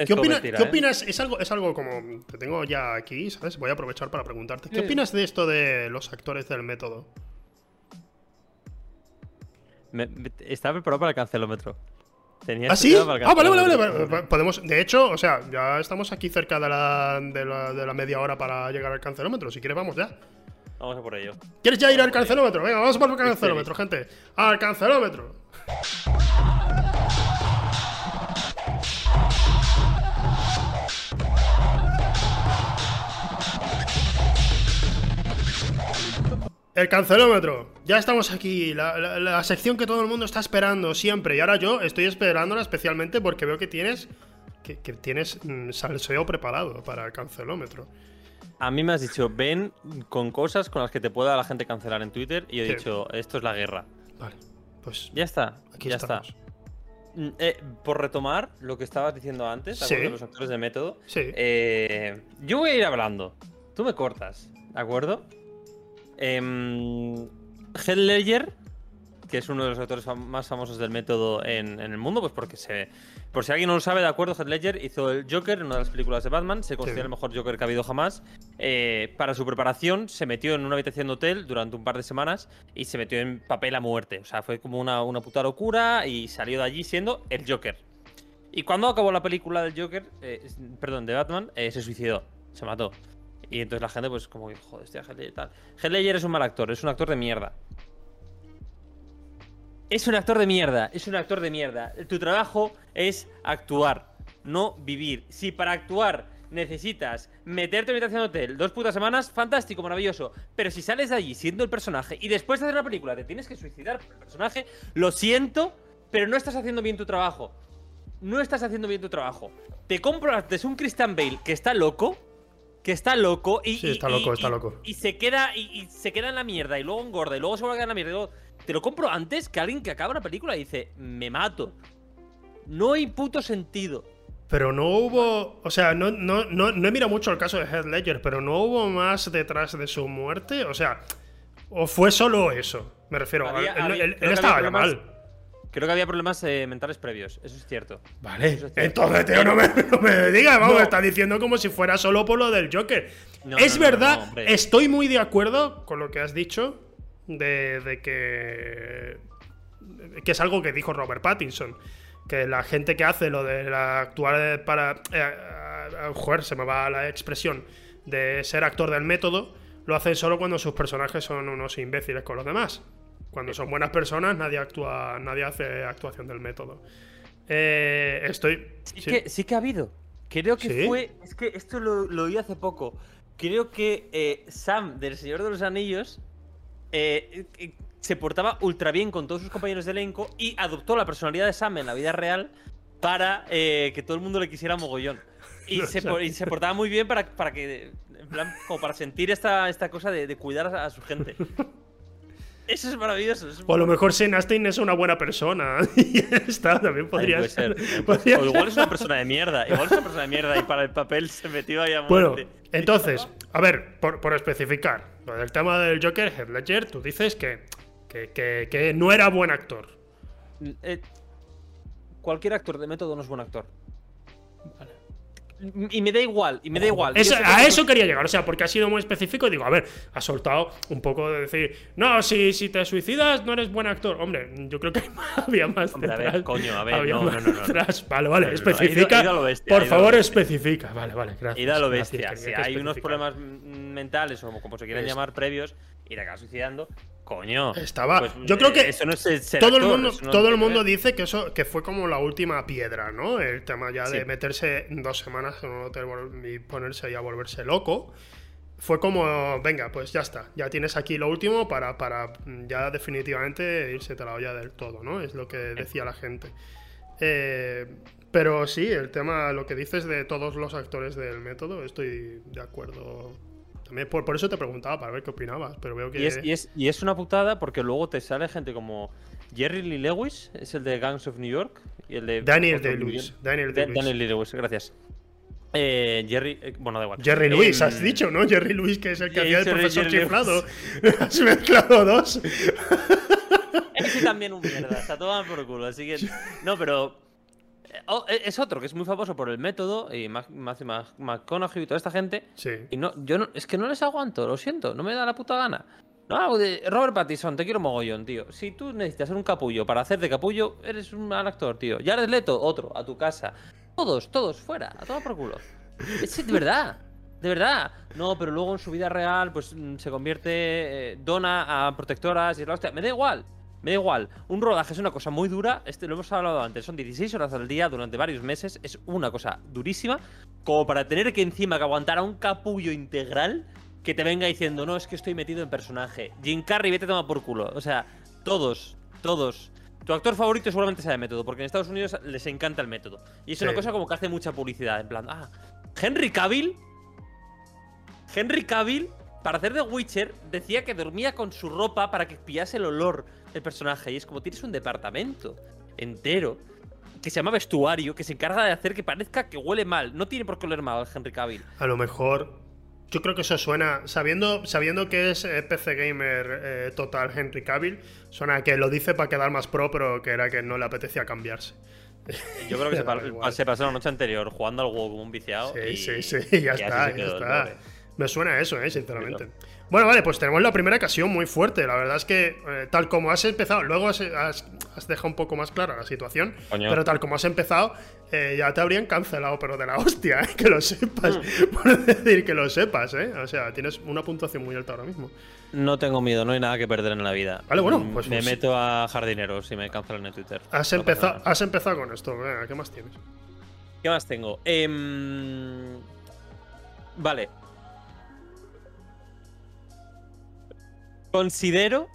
¿Qué, opina- mentira, ¿qué ¿eh? opinas? Es algo, es algo como. Te tengo ya aquí, ¿sabes? Voy a aprovechar para preguntarte. ¿Qué Sí. opinas de esto de los actores del método? Me- me- estaba preparado para el cancelómetro. Tenía ¿Ah, sí? Ah, vale, vale, vale. Podemos, de hecho, o sea, ya estamos aquí cerca de la, de, la, de la media hora para llegar al cancelómetro. Si quieres, vamos ya. Vamos a por ello. ¿Quieres ya ir al cancelómetro? Venga, vamos por el cancelómetro, gente. ¡Al cancelómetro! El cancelómetro. Ya estamos aquí. La, la- la sección que todo el mundo está esperando siempre. Y ahora yo estoy esperándola especialmente porque veo que tienes. Que, que tienes mm, salseo preparado para el cancelómetro. A mí me has dicho, ven con cosas con las que te pueda la gente cancelar en Twitter y he Sí. dicho, esto es la guerra. Vale. Pues Ya está, aquí ya estamos. está. Mm, eh, por retomar lo que estabas diciendo antes, ¿de Sí. de los actores de método. Sí. eh, yo voy a ir hablando. Tú me cortas, ¿de acuerdo? Em, Heath Ledger, que es uno de los actores fam- más famosos del método en, en el mundo, pues porque se. Por si alguien no lo sabe, de acuerdo, Heath Ledger hizo el Joker en una de las películas de Batman, se considera Sí. el mejor Joker que ha habido jamás. Eh, para su preparación se metió en una habitación de hotel durante un par de semanas y se metió en papel a muerte. O sea, fue como una, una puta locura y salió de allí siendo el Joker. Y cuando acabó la película del Joker, eh, perdón, de Batman, eh, se suicidó, se mató. Y entonces la gente, pues, como que, joder, este Heath Ledger tal. Heath es un mal actor, es un actor de mierda. Es un actor de mierda, es un actor de mierda. Tu trabajo es actuar, no vivir. Si para actuar necesitas meterte en habitación de hotel dos putas semanas, fantástico, maravilloso. Pero si sales de allí siendo el personaje y después de hacer una película te tienes que suicidar por el personaje, lo siento, pero no estás haciendo bien tu trabajo. No estás haciendo bien tu trabajo. Te compro antes un Christian Bale que está loco. Que está loco y. Sí, y- está y- loco, está y- loco. Y se queda. Y, se queda en la mierda. Y luego engorda. Y luego se vuelve a quedar en la mierda. Y luego. Te lo compro antes que alguien que acaba una película y dice. Me mato. No hay puto sentido. Pero no hubo. O sea, no, no, no, no he mirado mucho el caso de Heath Ledger, pero no hubo más detrás de su muerte. O sea, o fue solo eso. Me refiero. Había- él, había- él- él estaba ya mal. Creo que había problemas eh, mentales previos. Eso es cierto. Vale. Eso es cierto. Entonces, tío, no me, no me digas, vamos, No. está diciendo como si fuera solo por lo del Joker. No, es verdad, estoy muy de acuerdo con lo que has dicho de, de que. que es algo que dijo Robert Pattinson. Que la gente que hace lo de la actuar para. eh, joder, se me va la expresión. De ser actor del método, lo hacen solo cuando sus personajes son unos imbéciles con los demás. Cuando son buenas personas, nadie actúa, nadie hace actuación del método. Eh, estoy. Sí, sí. Que, sí que ha habido. Creo que ¿Sí? fue. Es que esto lo, lo oí hace poco. Creo que eh, Sam del Señor de los Anillos eh, eh, se portaba ultra bien con todos sus compañeros de elenco y adoptó la personalidad de Sam en la vida real para eh, que todo el mundo le quisiera mogollón. Y, No se, y se portaba muy bien para, para que. En plan, como para sentir esta, esta cosa de, de cuidar a, a su gente. Eso es maravilloso. eso es O a lo mejor Sean Astin es una buena persona. y ya está, también podría ser. ser. podría O igual ser. es una persona de mierda. Igual es una persona de mierda y para el papel se metió ahí a Bueno, muerte. entonces, a ver, por, por especificar, lo del tema del Joker, Heath Ledger, tú dices que, que, que- que no era buen actor. Eh, cualquier actor de método no es buen actor. Y me da igual, y me da igual. A eso quería llegar, o sea, porque ha sido muy específico y digo, a ver, ha soltado un poco de decir, no, si, si te suicidas no eres buen actor. Hombre, yo creo que había más Hombre, a ver, detrás. coño, a ver, Había no, más no, no, no. detrás. Vale, vale, ido- especifica. ha ido a lo bestia, por favor, especifica. Vale, vale, gracias. Y da lo bestia. Si hay unos problemas mentales o como se quieran Es- llamar previos y te acabas suicidando, coño. Estaba- pues, yo creo eh, que eso no es el todo el mundo, no todo el mundo dice que eso que fue como la última piedra, ¿no? El tema ya de meterse dos semanas en un hotel y ponerse ahí a volverse loco. Fue como, venga, pues ya está, ya tienes aquí lo último para, para ya definitivamente irse a la olla del todo, ¿no? Es lo que decía la gente. Eh, pero sí, el tema, lo que dices de todos los actores del método, estoy de acuerdo. También por, por eso te preguntaba, para ver qué opinabas, pero veo que... Y es, y, es, y es una putada porque luego te sale gente como Jerry Lee Lewis, es el de Gangs of New York, y el de. Daniel Day-Lewis, millón- Daniel Lee Lewis, gracias. Eh, Jerry. eh, bueno, da igual. Jerry Lewis, has dicho, ¿no? Jerry Lewis, que es el que Sí, hacía el profesor Jerry chiflado. has mezclado dos. Ese también un mierda, está todo por culo, así que. No, pero. Oh, eh, es otro que es muy famoso por el método y Mac- Mc- McConaughey y toda esta gente. Sí. Y no, yo no, es que no les aguanto, lo siento, no me da la puta gana. No, Robert Pattinson, te quiero mogollón, tío. Si tú necesitas ser un capullo para hacer de capullo, eres un mal actor, tío. Jared Leto, otro, a tu casa. Todos, todos, fuera, a tomar por culo. Es de verdad, de verdad. No, pero luego en su vida real, pues mm, se convierte, eh, dona a protectoras y es la hostia. Me da igual, me da igual. Un rodaje es una cosa muy dura, este lo hemos hablado antes, son 16 horas al día durante varios meses, es una cosa durísima. Como para tener que encima que aguantar a un capullo integral, que te venga diciendo, no, es que estoy metido en personaje. Jim Carrey, vete a tomar por culo. O sea, todos, todos. Tu actor favorito seguramente sea de método, porque en Estados Unidos les encanta el método. Y es una cosa como que hace mucha publicidad. En plan, ah, Henry Cavill. Henry Cavill, para hacer de Witcher, decía que dormía con su ropa para que pillase el olor del personaje. Y es como tienes un departamento entero que se llama vestuario, que se encarga de hacer que parezca que huele mal. No tiene por qué oler mal Henry Cavill. A lo mejor. Yo creo que eso suena. Sabiendo, sabiendo que es eh, PC Gamer eh, total Henry Cavill, suena a que lo dice para quedar más pro, pero que era que no le apetecía cambiarse. Yo creo que se, Da pa- igual. se pasó la noche anterior jugando al juego como un viciado. Sí, y- sí, sí, ya está, ya está. Me suena a eso, eh, sinceramente. Bueno, vale, pues tenemos la primera ocasión muy fuerte. La verdad es que, eh, tal como has empezado, luego has, has- has dejado un poco más clara la situación, Coño. pero tal como has empezado, eh, ya te habrían cancelado, pero de la hostia, eh, que lo sepas. Mm. Por decir que lo sepas, ¿eh? O sea, tienes una puntuación muy alta ahora mismo. No tengo miedo, no hay nada que perder en la vida. Vale, bueno, Mm, pues- Me pues- meto a jardineros y me cancelan en Twitter. Has, No empezado, has empezado con esto, ¿qué más tienes? ¿Qué más tengo? Em, Vale. Considero.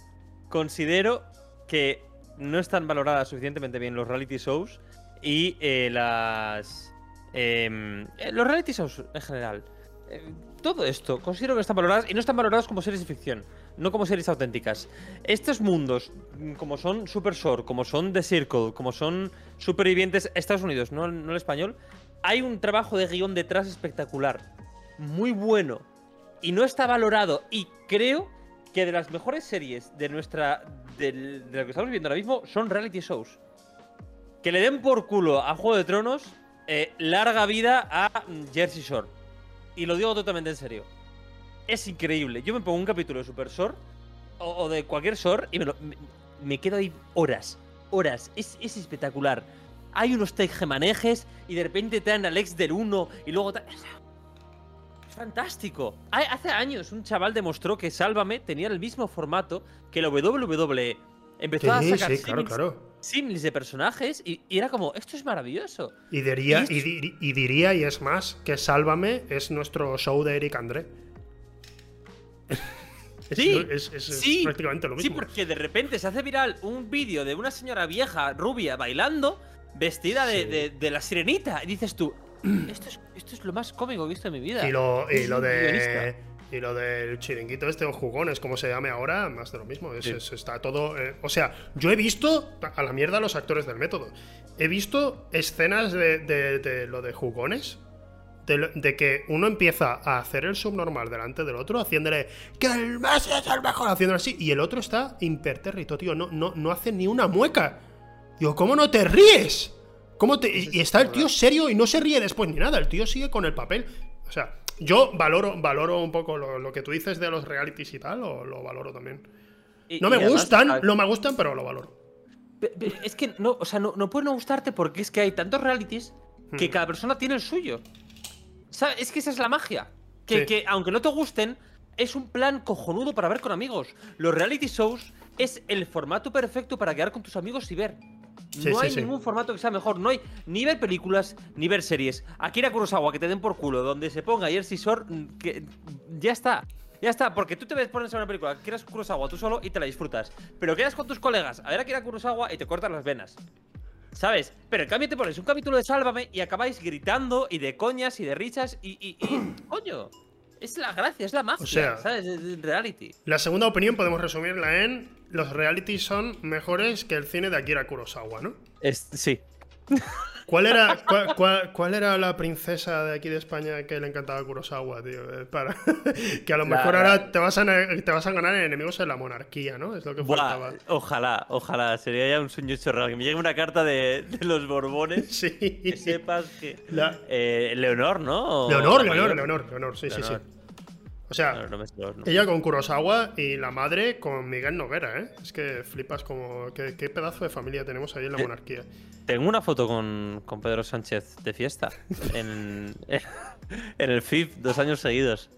Considero que no están valoradas suficientemente bien los reality shows y eh, las. em, eh, los reality shows en general. Eh, todo esto, considero que están valoradas y no están valoradas como series de ficción, no como series auténticas. Estos mundos, mm, como son Super Shore, como son The Circle, como son Supervivientes Estados Unidos, no, no el español, hay un trabajo de guion detrás espectacular, muy bueno, y no está valorado. Y creo que de las mejores series de nuestra. del- de lo que estamos viendo ahora mismo son reality shows. Que le den por culo a Juego de Tronos, eh, larga vida a mm, Jersey Shore. Y lo digo totalmente en serio. Es increíble. Yo me pongo un capítulo de Super Shore o, de cualquier Shore y me, lo- me, quedo ahí horas. Horas. Es, es espectacular. Hay unos tejemanejes y de repente te dan al ex del 1 y luego. Es fantástico. Hace años un chaval demostró que Sálvame tenía el mismo formato que la WWE. Empezó a Sí, sacar sí, claro, símiles- claro. símiles de personajes y, y era como, esto es maravilloso. Y diría, Y di- diría, y es más, que Sálvame es nuestro show de Eric André. Es, Sí, es, es- es sí, prácticamente lo Sí, mismo. porque de repente se hace viral un vídeo de una señora vieja, rubia, bailando, vestida de, Sí. de- de la sirenita. Y dices tú, esto es, esto es lo más cómico que he visto en mi vida. Y lo, y lo de. guionista. Y lo del chiringuito este o jugones, como se llame ahora, más de lo mismo. Es- Sí. es- está todo. eh, o sea, yo he visto a la mierda a los actores del método. He visto escenas de, de- de lo de jugones. De que uno empieza a hacer el subnormal delante del otro, haciéndole que el más es el mejor, haciéndolo así, y el otro está impertérrito, tío, no, no, no hace ni una mueca. Digo, ¿cómo no te ríes? ¿Cómo te... Y y está el tío serio y no se ríe después ni nada, el tío sigue con el papel. O sea, yo valoro, valoro un poco lo, lo que tú dices de los realities y tal, o lo valoro también. Y- No me además, gustan, a- no me gustan, pero lo valoro. Es que no, o sea, no, no puede no gustarte porque es que hay tantos realities que Hmm. cada persona tiene el suyo. ¿Sabes? Es que esa es la magia. Que, Sí. que aunque no te gusten, es un plan cojonudo para ver con amigos. Los reality shows es el formato perfecto para quedar con tus amigos y ver. Sí, no sí, hay sí. ningún formato que sea mejor. No hay ni ver películas ni ver series. Akira Kurosawa, que te den por culo, donde se ponga Jersey Shore, mm, que ya está. Ya está, porque tú te ves pones a una película, Akira Kurosawa tú solo y te la disfrutas. Pero quedas con tus colegas a ver Akira Kurosawa y te cortan las venas. ¿Sabes? Pero en cambio te pones un capítulo de Sálvame y acabáis gritando y de coñas y de risas y. y, y- coño. Es la gracia, es la magia, O sea- ¿sabes? Es- reality. La segunda opinión podemos resumirla en los realities son mejores que el cine de Akira Kurosawa, ¿no? Es, sí. ¿Cuál era, cuál, cuál- cuál era la princesa de aquí de España que le encantaba Kurosawa, tío? Eh, Para, que a lo mejor la- ahora te vas, a, te vas a ganar enemigos en la monarquía, ¿no? Es lo que faltaba. Ojalá, ojalá. Sería ya un sueño hecho real. Que me llegue una carta de, de los Borbones. Sí. Que sepas que. La- Eh, Leonor, ¿no? Leonor, Leonor. Leonor, Leonor, sí, sí, sí. O sea, No, no me ella con Kurosawa y la madre con Miguel Noguera, ¿eh? Es que flipas como... ¿Qué, qué pedazo de familia tenemos ahí en la monarquía? Tengo una foto con, con Pedro Sánchez de fiesta. En, en el FIF, dos años seguidos.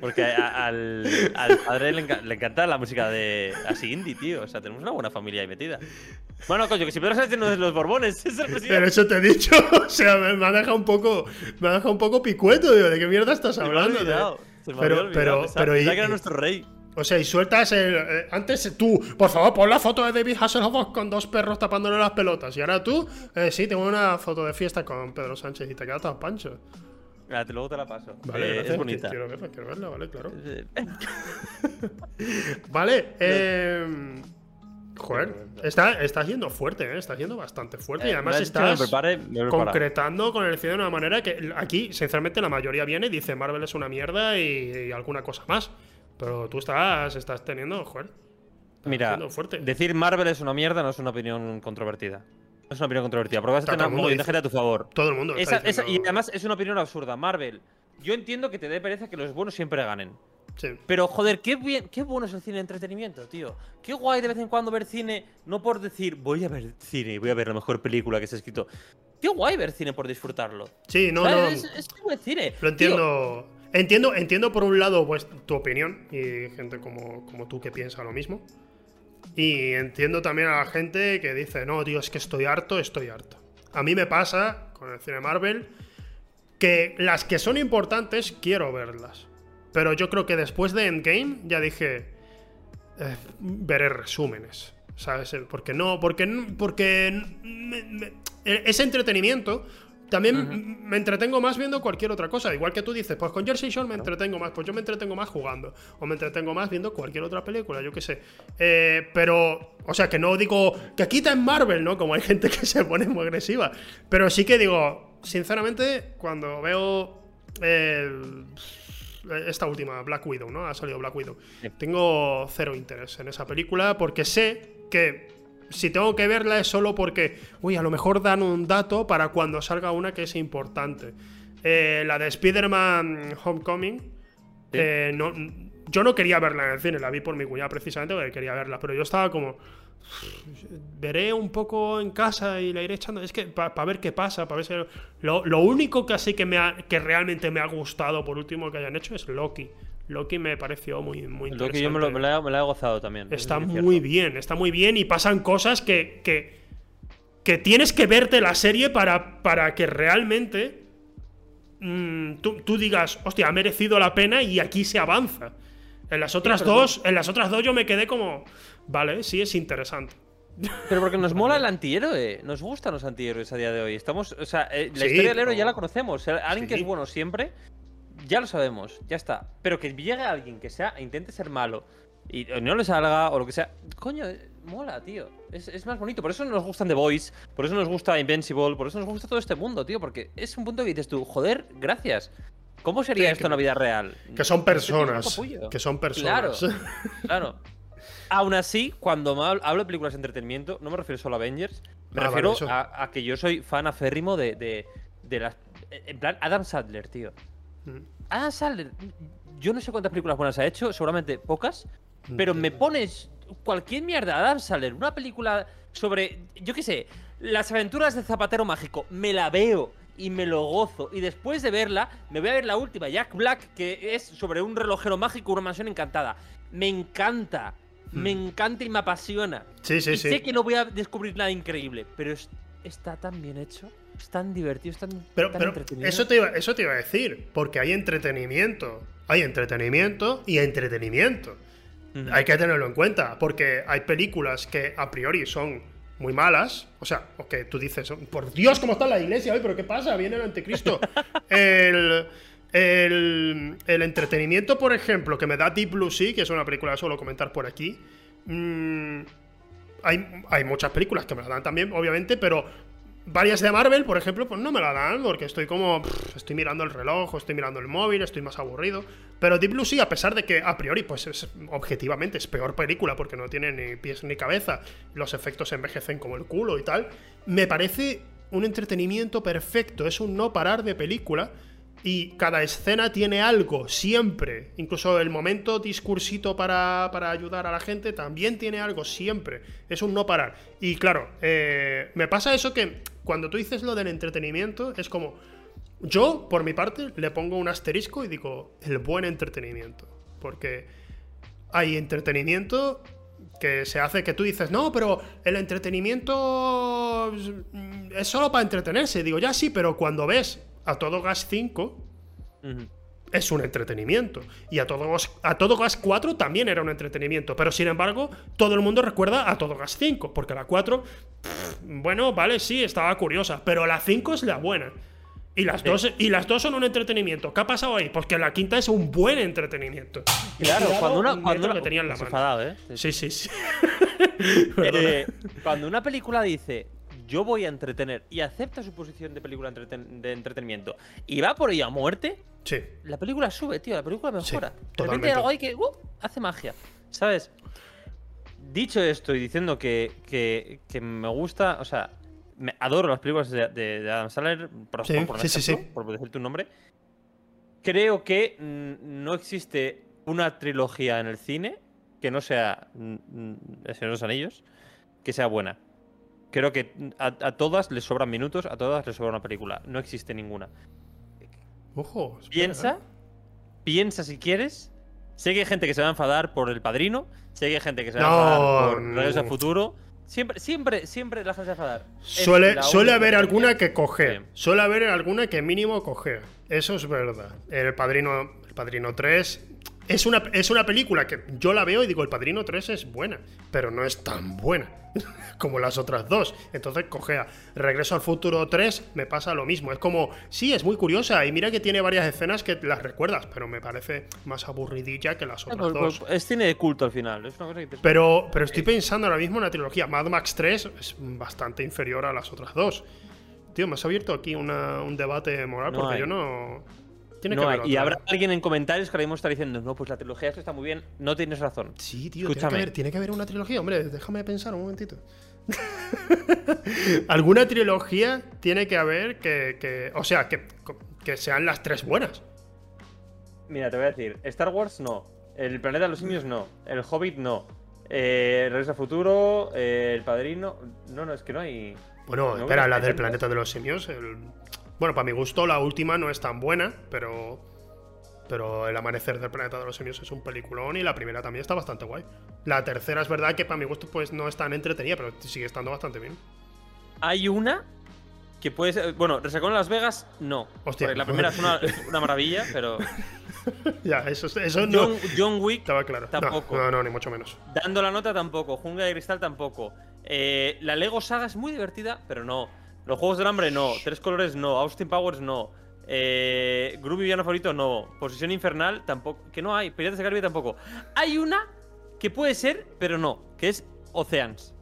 Porque a- al, al padre le, enca- le encanta la música de así indie, tío. O sea, tenemos una buena familia ahí metida. Bueno, coño, que si Pedro Sánchez no es de los Borbones, es el Pero presidente. eso te he dicho, o sea, me, me ha dejado un poco... Me ha dejado un poco picueto, digo, ¿de qué mierda estás hablando? Olvidado. Se me Pero- había olvidado, pero- pensaba- pero pensaba y- que era nuestro rey. O sea, y sueltas el. eh, antes tú, por favor, pon la foto de David Hasselhoff con dos perros tapándole las pelotas. Y ahora tú, eh, sí, tengo una foto de fiesta con Pedro Sánchez y te queda tan pancho. Espérate, luego te la paso. Vale, Eh, gracias, es bonita. Quiero verla, quiero verla, vale, claro. Eh, Vale, eh. Joder, está, estás yendo fuerte, ¿eh? Estás yendo bastante fuerte. y Eh, además me estás prepare, me concretando con el cine de una manera que aquí, sinceramente, la mayoría viene y dice Marvel es una mierda y, y alguna cosa más. Pero tú estás, estás teniendo, joder. estás Mira, siendo fuerte. decir Marvel es una mierda no es una opinión controvertida. No es una opinión controvertida, porque vas a Está tener un de gente a tu favor. Todo el mundo está esa- y además es una opinión absurda. Marvel, yo entiendo que te dé pereza que los buenos siempre ganen. Sí. Pero joder, qué, bien, qué bueno es el cine de entretenimiento, tío. Qué guay de vez en cuando ver cine, no por decir voy a ver cine y voy a ver la mejor película que se ha escrito. Qué guay ver cine por disfrutarlo. Sí, no, no. Es, es buen cine. Lo Tío, entiendo. Entiendo, entiendo por un lado pues, tu opinión y gente como, como tú que piensa lo mismo. Y entiendo también a la gente que dice, no, tío, es que estoy harto, estoy harto. A mí me pasa con el cine Marvel que las que son importantes quiero verlas. Pero yo creo que después de Endgame ya dije, eh, veré resúmenes. ¿Sabes? Porque no, porque, porque n- me- me- e- ese entretenimiento también me entretengo más viendo cualquier otra cosa. Igual que tú dices, pues con Jersey Shore me entretengo más, pues yo me entretengo más jugando. O me entretengo más viendo cualquier otra película, yo qué sé. Eh, pero, o sea, que no digo que quita en Marvel, ¿no? Como hay gente que se pone muy agresiva. Pero sí que digo, sinceramente, cuando veo el- esta última, Black Widow, ¿no? Ha salido Black Widow. Sí. Tengo cero interés en esa película porque sé que si tengo que verla es solo porque, uy, a lo mejor dan un dato para cuando salga una que es importante. Eh, la de Spider-Man Homecoming, eh, no, yo no quería verla en el cine, la vi por mi cuñada precisamente porque quería verla, pero yo estaba como, veré un poco en casa y la iré echando. Es que para ver qué pasa, para ver si. Lo, lo único que así que, me ha- que realmente me ha gustado por último que hayan hecho es Loki. Loki me pareció muy, muy interesante. que yo me, lo, me la, he- me la he gozado también. Está es muy cierto. bien, está muy bien y pasan cosas que, que, que tienes que verte la serie para, para que realmente mm, tú, tú digas, hostia, ha merecido la pena y aquí se avanza. En las otras dos, en las otras dos yo me quedé como, vale, sí es interesante. Pero porque nos mola el antihéroe. Nos gustan los antihéroes a día de hoy. Estamos, o sea, eh, la Sí, historia del héroe ya la conocemos. Alguien que es bueno siempre, ya lo sabemos, ya está. Pero que llegue alguien que sea, intente ser malo y no le salga o lo que sea, coño, mola, tío. Es, es más bonito. Por eso nos gustan The Boys, por eso nos gusta Invincible, por eso nos gusta todo este mundo, tío. Porque es un punto que dices tú, joder, gracias. ¿Cómo sería Sí, esto que- en la vida real? Que son personas. Que son Claro, personas. claro. Aún así, cuando hablo, de películas de entretenimiento, no me refiero solo a Avengers, me Ah, refiero vale, eso. a, a que yo soy fan aférrimo de, de, de las. En plan, Adam Sadler, tío. Mm. Adam Sadler, yo no sé cuántas películas buenas ha hecho, seguramente pocas, pero me pones cualquier mierda, Adam Sadler, una película sobre, yo qué sé, las aventuras del zapatero mágico, me la veo y me lo gozo. Y después de verla, me voy a ver la última, Jack Black, que es sobre un relojero mágico, una mansión encantada. Me encanta, me encanta y me apasiona. Sí, sí, y sí. sé que no voy a descubrir nada increíble, pero es- está tan bien hecho, es tan divertido, es tan, Pero, tan pero entretenido. eso, te iba, eso te iba a decir, porque hay entretenimiento. Hay entretenimiento y entretenimiento. Hay que tenerlo en cuenta, porque hay películas que a priori son muy malas. O sea, o que tú dices, por Dios, ¿cómo está la iglesia hoy? ¿Pero qué pasa? Viene el anticristo. el, el, el entretenimiento, por ejemplo, que me da Deep Blue Sea, que es una película que suelo comentar por aquí. mm, hay, hay muchas películas que me la dan también, obviamente, pero varias de Marvel, por ejemplo, pues no me la dan porque estoy como. estoy mirando el reloj, estoy mirando el móvil, estoy más aburrido. Pero Deep Blue Sea, a pesar de que a priori, pues es, objetivamente es peor película porque no tiene ni pies ni cabeza, los efectos envejecen como el culo y tal, me parece un entretenimiento perfecto, es un no parar de película. Y cada escena tiene algo, siempre. Incluso el momento discursito para, para ayudar a la gente también tiene algo, siempre. Es un no parar. Y claro, eh, me pasa eso que cuando tú dices lo del entretenimiento, es como. Yo, por mi parte, le pongo un asterisco y digo el buen entretenimiento. Porque hay entretenimiento que se hace que tú dices, no, pero el entretenimiento es solo para entretenerse. Digo, ya sí, pero cuando ves a todo gas 5 Ujú. Es un entretenimiento. Y a todo, Gas, a todo Gas 4 también era un entretenimiento. Pero sin embargo, todo el mundo recuerda a todo Gas 5. Porque la 4, bueno, vale, sí, estaba curiosa. Pero la 5 es la buena. Y las, dos, y las dos son un entretenimiento. ¿Qué ha pasado ahí? Porque la quinta es un buen entretenimiento. Claro, cuando una. un Cuando una que tenía en la mano. enfadado, ¿eh? Sí, sí, sí. Eh, cuando una película dice yo voy a entretener y acepta su posición de película entreten- de entretenimiento y va por ello a muerte, Sí. la película sube, tío, la película mejora. de repente totalmente. hay algo ahí que uh, hace magia, ¿sabes? Dicho esto y diciendo que, que- que me gusta, o sea, me adoro las películas de, de- de Adam Sandler, por, Sí, por sí, sí, ejemplo, sí. por decirte un nombre, creo que no existe una trilogía en el cine que no sea El Señor de los Anillos, que sea buena. Creo que a, a todas les sobran minutos, a todas les sobra una película. No existe ninguna. Ojo. espera, Piensa, ¿eh? piensa si quieres. Sé que hay gente que se va a enfadar por El Padrino. Sé que hay gente que se va a enfadar por. Regreso al Futuro. Siempre, siempre, siempre la gente se va a enfadar. Suele, la suele haber alguna que coge. Sí. Suele haber alguna que mínimo coge. Eso es verdad. El Padrino, el Padrino 3 es una, es una película que yo la veo y digo, el Padrino 3 es buena, pero no es tan buena como las otras dos. Entonces cogea. Regreso al Futuro 3 me pasa lo mismo. Es como, sí, es muy curiosa y mira que tiene varias escenas que las recuerdas, pero me parece más aburridilla que las Ah, otras pues- dos. pues es cine de culto al final. Es una cosa que te- Pero, pero estoy pensando ahora mismo en la trilogía. Mad Max 3 es bastante inferior a las otras dos. Tío, me has abierto aquí una- un debate moral No porque hay. yo no. Tiene No que hay. haber y habrá alguien en comentarios que ahora mismo está diciendo, no, pues la trilogía esta está muy bien. No tienes razón. Sí, tío, tiene que, Escúchame. haber, tiene que haber una trilogía. Hombre, déjame pensar un momentito. Alguna trilogía tiene que haber que. que- o sea, que, que sean las tres buenas. Mira, te voy a decir, Star Wars no, El planeta de los simios no, El Hobbit no, eh, Regreso al futuro, eh, El Padrino, no, no, es que no hay. Bueno, No, espera, no, la hay del planeta de los simios. el- Bueno, para mi gusto, la última no es tan buena, pero. Pero El amanecer del planeta de los simios es un peliculón y la primera también está bastante guay. La tercera es verdad que para mi gusto pues no es tan entretenida, pero sigue estando bastante bien. Hay una que puede ser, bueno, Resacón en Las Vegas no, Hostia. la primera es una, maravilla, pero Ya, eso, eso no John, Wick estaba claro. No, tampoco. No, no, ni mucho menos. dando la nota tampoco, Jungla de Cristal tampoco, Eh, la Lego Saga es muy divertida, pero no, los Juegos del Hambre no, Tres Colores no, Austin Powers no. Eh, Groovy Villano Favorito no. Posesión Infernal tampoco. Que no hay. Piratas del Caribe tampoco. Hay una que puede ser, pero no. Que es Oceans.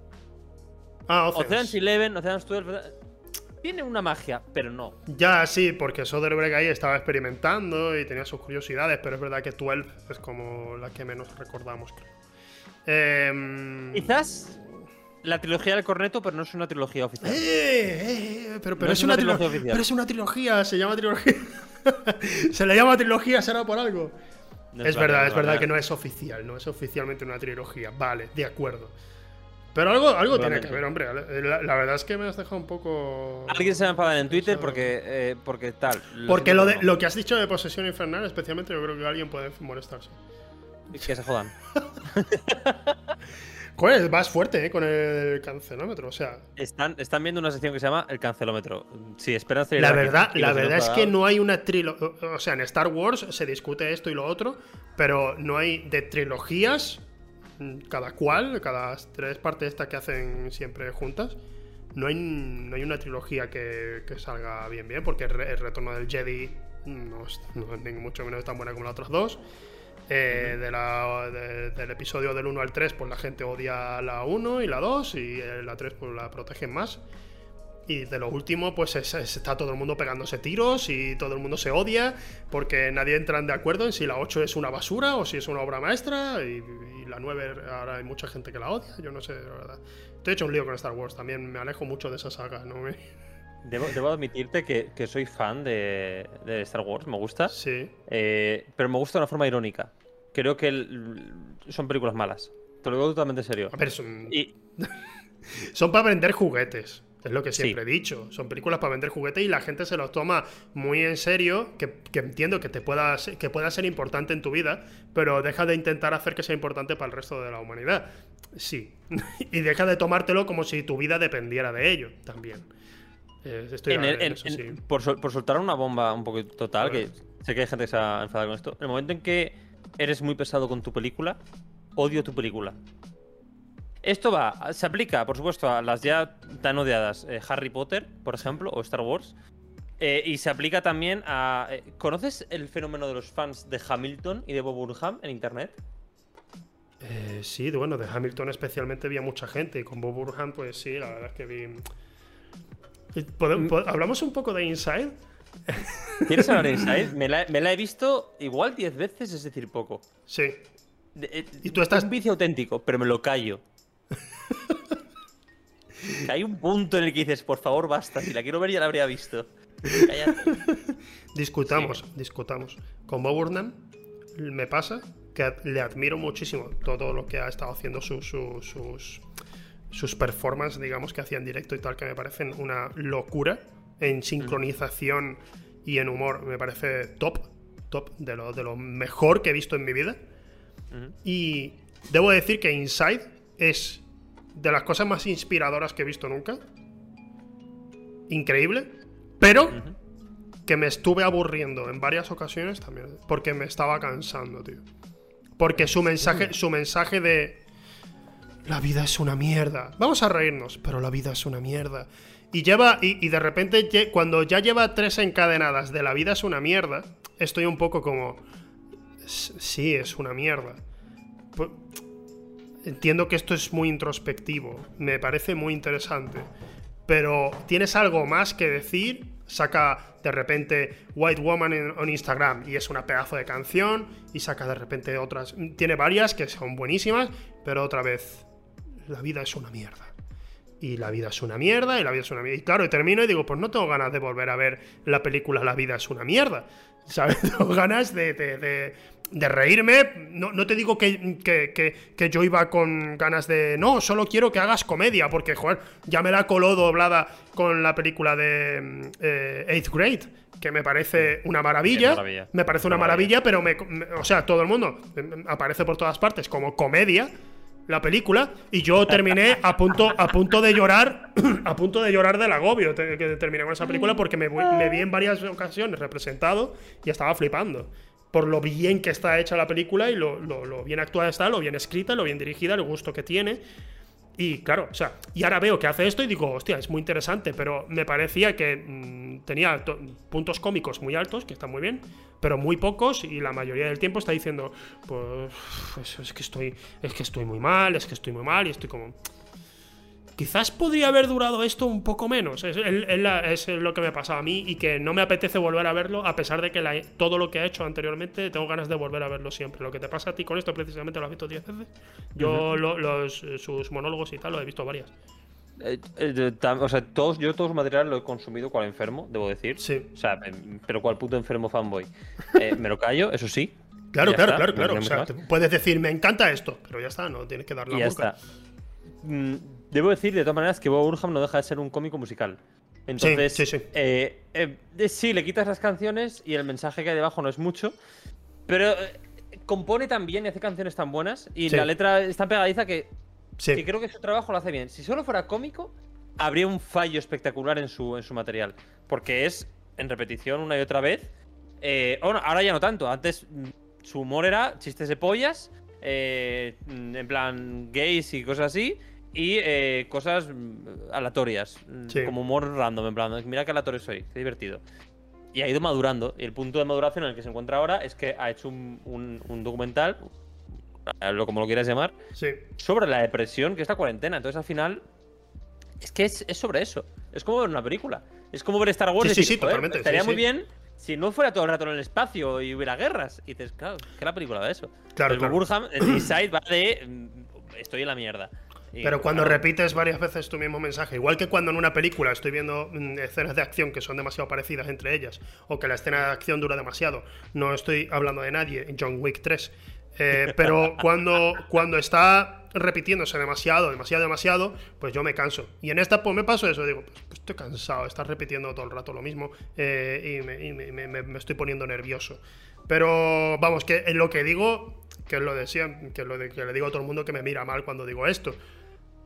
Ah, Oceans. Oceans Eleven, Oceans 12. Tiene una magia, pero no. Ya, sí, porque Soderbergh ahí estaba experimentando y tenía sus curiosidades, pero es verdad que 12 es como la que menos recordamos, creo. Em, Quizás la trilogía del corneto, pero no es una trilogía oficial. Eh, eh, eh, pero, pero No es, es una una trilogía oficial. Pero es una trilogía, se llama trilogía. se le llama trilogía, será por algo. No es verdad, es verdad que no es oficial, no es oficialmente una trilogía. Vale, de acuerdo. Pero algo, algo tiene que ver, hombre. La, la verdad es que me has dejado un poco. Alguien se va a enfadar en Twitter porque, eh, porque tal. Porque lo, de, lo que has dicho de posesión infernal, especialmente, yo creo que alguien puede molestarse. Que se jodan. Joder, vas fuerte, ¿eh? Con el cancelómetro, o sea. Están, están viendo una sección que se llama El Cancelómetro. Sí, esperan La verdad, la verdad es que no hay una trilogía. O sea, en Star Wars se discute esto y lo otro, pero no hay de trilogías, mm, cada cual, cada tres partes estas que hacen siempre juntas. No hay, no hay una trilogía que, que salga bien, bien, porque el retorno del Jedi no es, no es ni mucho menos tan buena como las otras dos. Eh, de la- de- del episodio del 1 al 3, pues la gente odia la 1 y la 2, y la 3 pues la protegen más. Y de lo último, pues es- es- está todo el mundo pegándose tiros y todo el mundo se odia porque nadie entra de acuerdo en si la 8 es una basura o si es una obra maestra. Y, y la 9 ahora hay mucha gente que la odia. Yo no sé, la verdad. Estoy hecho un lío con Star Wars. También me alejo mucho de esa saga. ¿no? Debo, debo admitirte que, que soy fan de, de Star Wars, me gusta. Sí. Eh, pero me gusta de una forma irónica. Creo que el- son películas malas. Te lo digo totalmente en serio. A ver, son, Y son para vender juguetes. Es lo que Sí. siempre he dicho. Son películas para vender juguetes y la gente se los toma muy en serio. Que, que entiendo que te pueda, ser- que pueda ser importante en tu vida, pero deja de intentar hacer que sea importante para el resto de la humanidad. Sí. y deja de tomártelo como si tu vida dependiera de ello también. Eh, estoy en en el- en- eso en- sí. por, sol- por soltar una bomba un poco total, que sé que hay gente que se ha enfadado con esto. En el momento en que eres muy pesado con tu película, odio tu película. Esto va, se aplica, por supuesto, a las ya tan odiadas eh, Harry Potter, por ejemplo, o Star Wars. Eh, y se aplica también a. eh, ¿Conoces el fenómeno de los fans de Hamilton y de Bob Burnham en internet? Eh, sí, bueno, de Hamilton especialmente había mucha gente. Y con Bob Burhan, pues sí, la verdad es que vi. Eh, ¿pode- po- ¿Hablamos un poco de Inside? ¿Quieres hablar de Inside? Me la, me la he visto igual 10 veces, es decir, poco. Sí. De- eh, ¿Y tú estás- Un vicio auténtico, pero me lo callo. Que hay un punto en el que dices, por favor, basta. Si la quiero ver, ya la habría visto. Cállate. Discutamos, discutamos. Con Bob Burnham me pasa que le admiro muchísimo todo lo que ha estado haciendo su- su- sus, sus performances, digamos, que hacía en directo y tal, que me parecen una locura en sincronización y en humor. Me parece top, top, de lo, de lo mejor que he visto en mi vida. Y debo decir que Inside es de las cosas más inspiradoras que he visto nunca. Increíble. Pero que me estuve aburriendo en varias ocasiones también. Porque me estaba cansando, tío. Porque su mensaje, su mensaje de. La vida es una mierda. Vamos a reírnos, pero la vida es una mierda. Y lleva. Y, de repente, cuando ya lleva tres encadenadas de la vida es una mierda, estoy un poco como. "S- Sí, es una mierda. Entiendo que esto es muy introspectivo. Me parece muy interesante. Pero tienes algo más que decir. Saca de repente White Woman en, en Instagram y es una pedazo de canción. Y saca de repente otras. Tiene varias que son buenísimas. Pero otra vez, la vida es una mierda. Y la vida es una mierda, y la vida es una mierda. Y claro, y termino y digo, pues no tengo ganas de volver a ver la película La vida es una mierda. ¿Sabes? Tengo ganas de, de- de- de reírme. No, no te digo que, que- que- que yo iba con ganas de. No, solo quiero que hagas comedia, porque, joder, ya me la coló doblada con la película de mm, eh, Eighth Grade, que me parece una maravilla. Me parece una Una maravilla. maravilla, pero me, me- o sea, todo el mundo eh, aparece por todas partes como comedia la película y yo terminé a punto a punto de llorar a punto de llorar del agobio que terminé con esa película porque me, vi- me vi en varias ocasiones representado y estaba flipando por lo bien que está hecha la película y lo, lo- lo bien actuada está, lo bien escrita, lo bien dirigida, el gusto que tiene. Y claro, o sea, y ahora veo que hace esto y digo, hostia, es muy interesante, pero me parecía que mm, tenía to- puntos cómicos muy altos, que están muy bien, pero muy pocos y la mayoría del tiempo está diciendo, pues, pues es que estoy, es que estoy muy mal, es que estoy muy mal y estoy como... Quizás podría haber durado esto un poco menos. Es, es la- es lo que me pasa a mí y que no me apetece volver a verlo, a pesar de que la- todo lo que ha hecho anteriormente tengo ganas de volver a verlo siempre. Lo que te pasa a ti con esto, precisamente, lo has visto 10 veces. Yo lo- los, sus monólogos y tal lo he visto varias. Eh, eh, tam- o sea, todos, yo todo su material lo he consumido cual enfermo, debo decir. Sí. O sea, em, pero cual puto enfermo fanboy. Eh, me lo callo, eso sí. Claro, claro, está, claro, claro. O sea, puedes decir, me encanta esto, pero ya está, no tienes que dar la Y ya boca. está. Mm, Debo decir, de todas maneras, que Bob Burnham no deja de ser un cómico musical. Entonces, sí, sí. eh, eh, eh, sí, le quitas las canciones y el mensaje que hay debajo no es mucho, pero eh, compone tan bien y hace canciones tan buenas y Sí. la letra es tan pegadiza que, Sí. que creo que su trabajo lo hace bien. Si solo fuera cómico, habría un fallo espectacular en su, en su material, porque es en repetición una y otra vez. Eh, bueno, ahora ya no tanto. Antes mm, su humor era chistes de pollas, eh, mm, en plan gays y cosas así, y eh, cosas mm, aleatorias, mm, Sí. como humor random, en plan, mira qué aleatorio soy, qué divertido. Y ha ido madurando. Y el punto de maduración en el que se encuentra ahora es que ha hecho un, un- un documental, eh, lo como lo quieras llamar, Sí. sobre la depresión que es la cuarentena. Entonces, al final, es que es, es sobre eso. Es como ver una película. Es como ver Star Wars. Sí, y decir, sí, "Joder, totalmente, Estaría muy bien si no fuera todo el rato en el espacio y hubiera guerras. Y dices, claro, que la película de eso. Claro, claro. Burham, el Inside va de. mm, Estoy en la mierda. Y, Pero cuando claro, repites varias veces tu mismo mensaje, igual que cuando en una película estoy viendo mm, escenas de acción que son demasiado parecidas entre ellas, o que la escena de acción dura demasiado, no estoy hablando de nadie, John Wick 3, eh, pero cuando, cuando está repitiéndose demasiado, demasiado, demasiado, pues yo me canso. Y en esta pues me paso eso, digo, pues, pues estoy cansado, estás repitiendo todo el rato lo mismo eh, y, me, y me- me- me- estoy poniendo nervioso. Pero vamos, que en lo que digo, que es lo de que es lo de que le digo a todo el mundo que me mira mal cuando digo esto,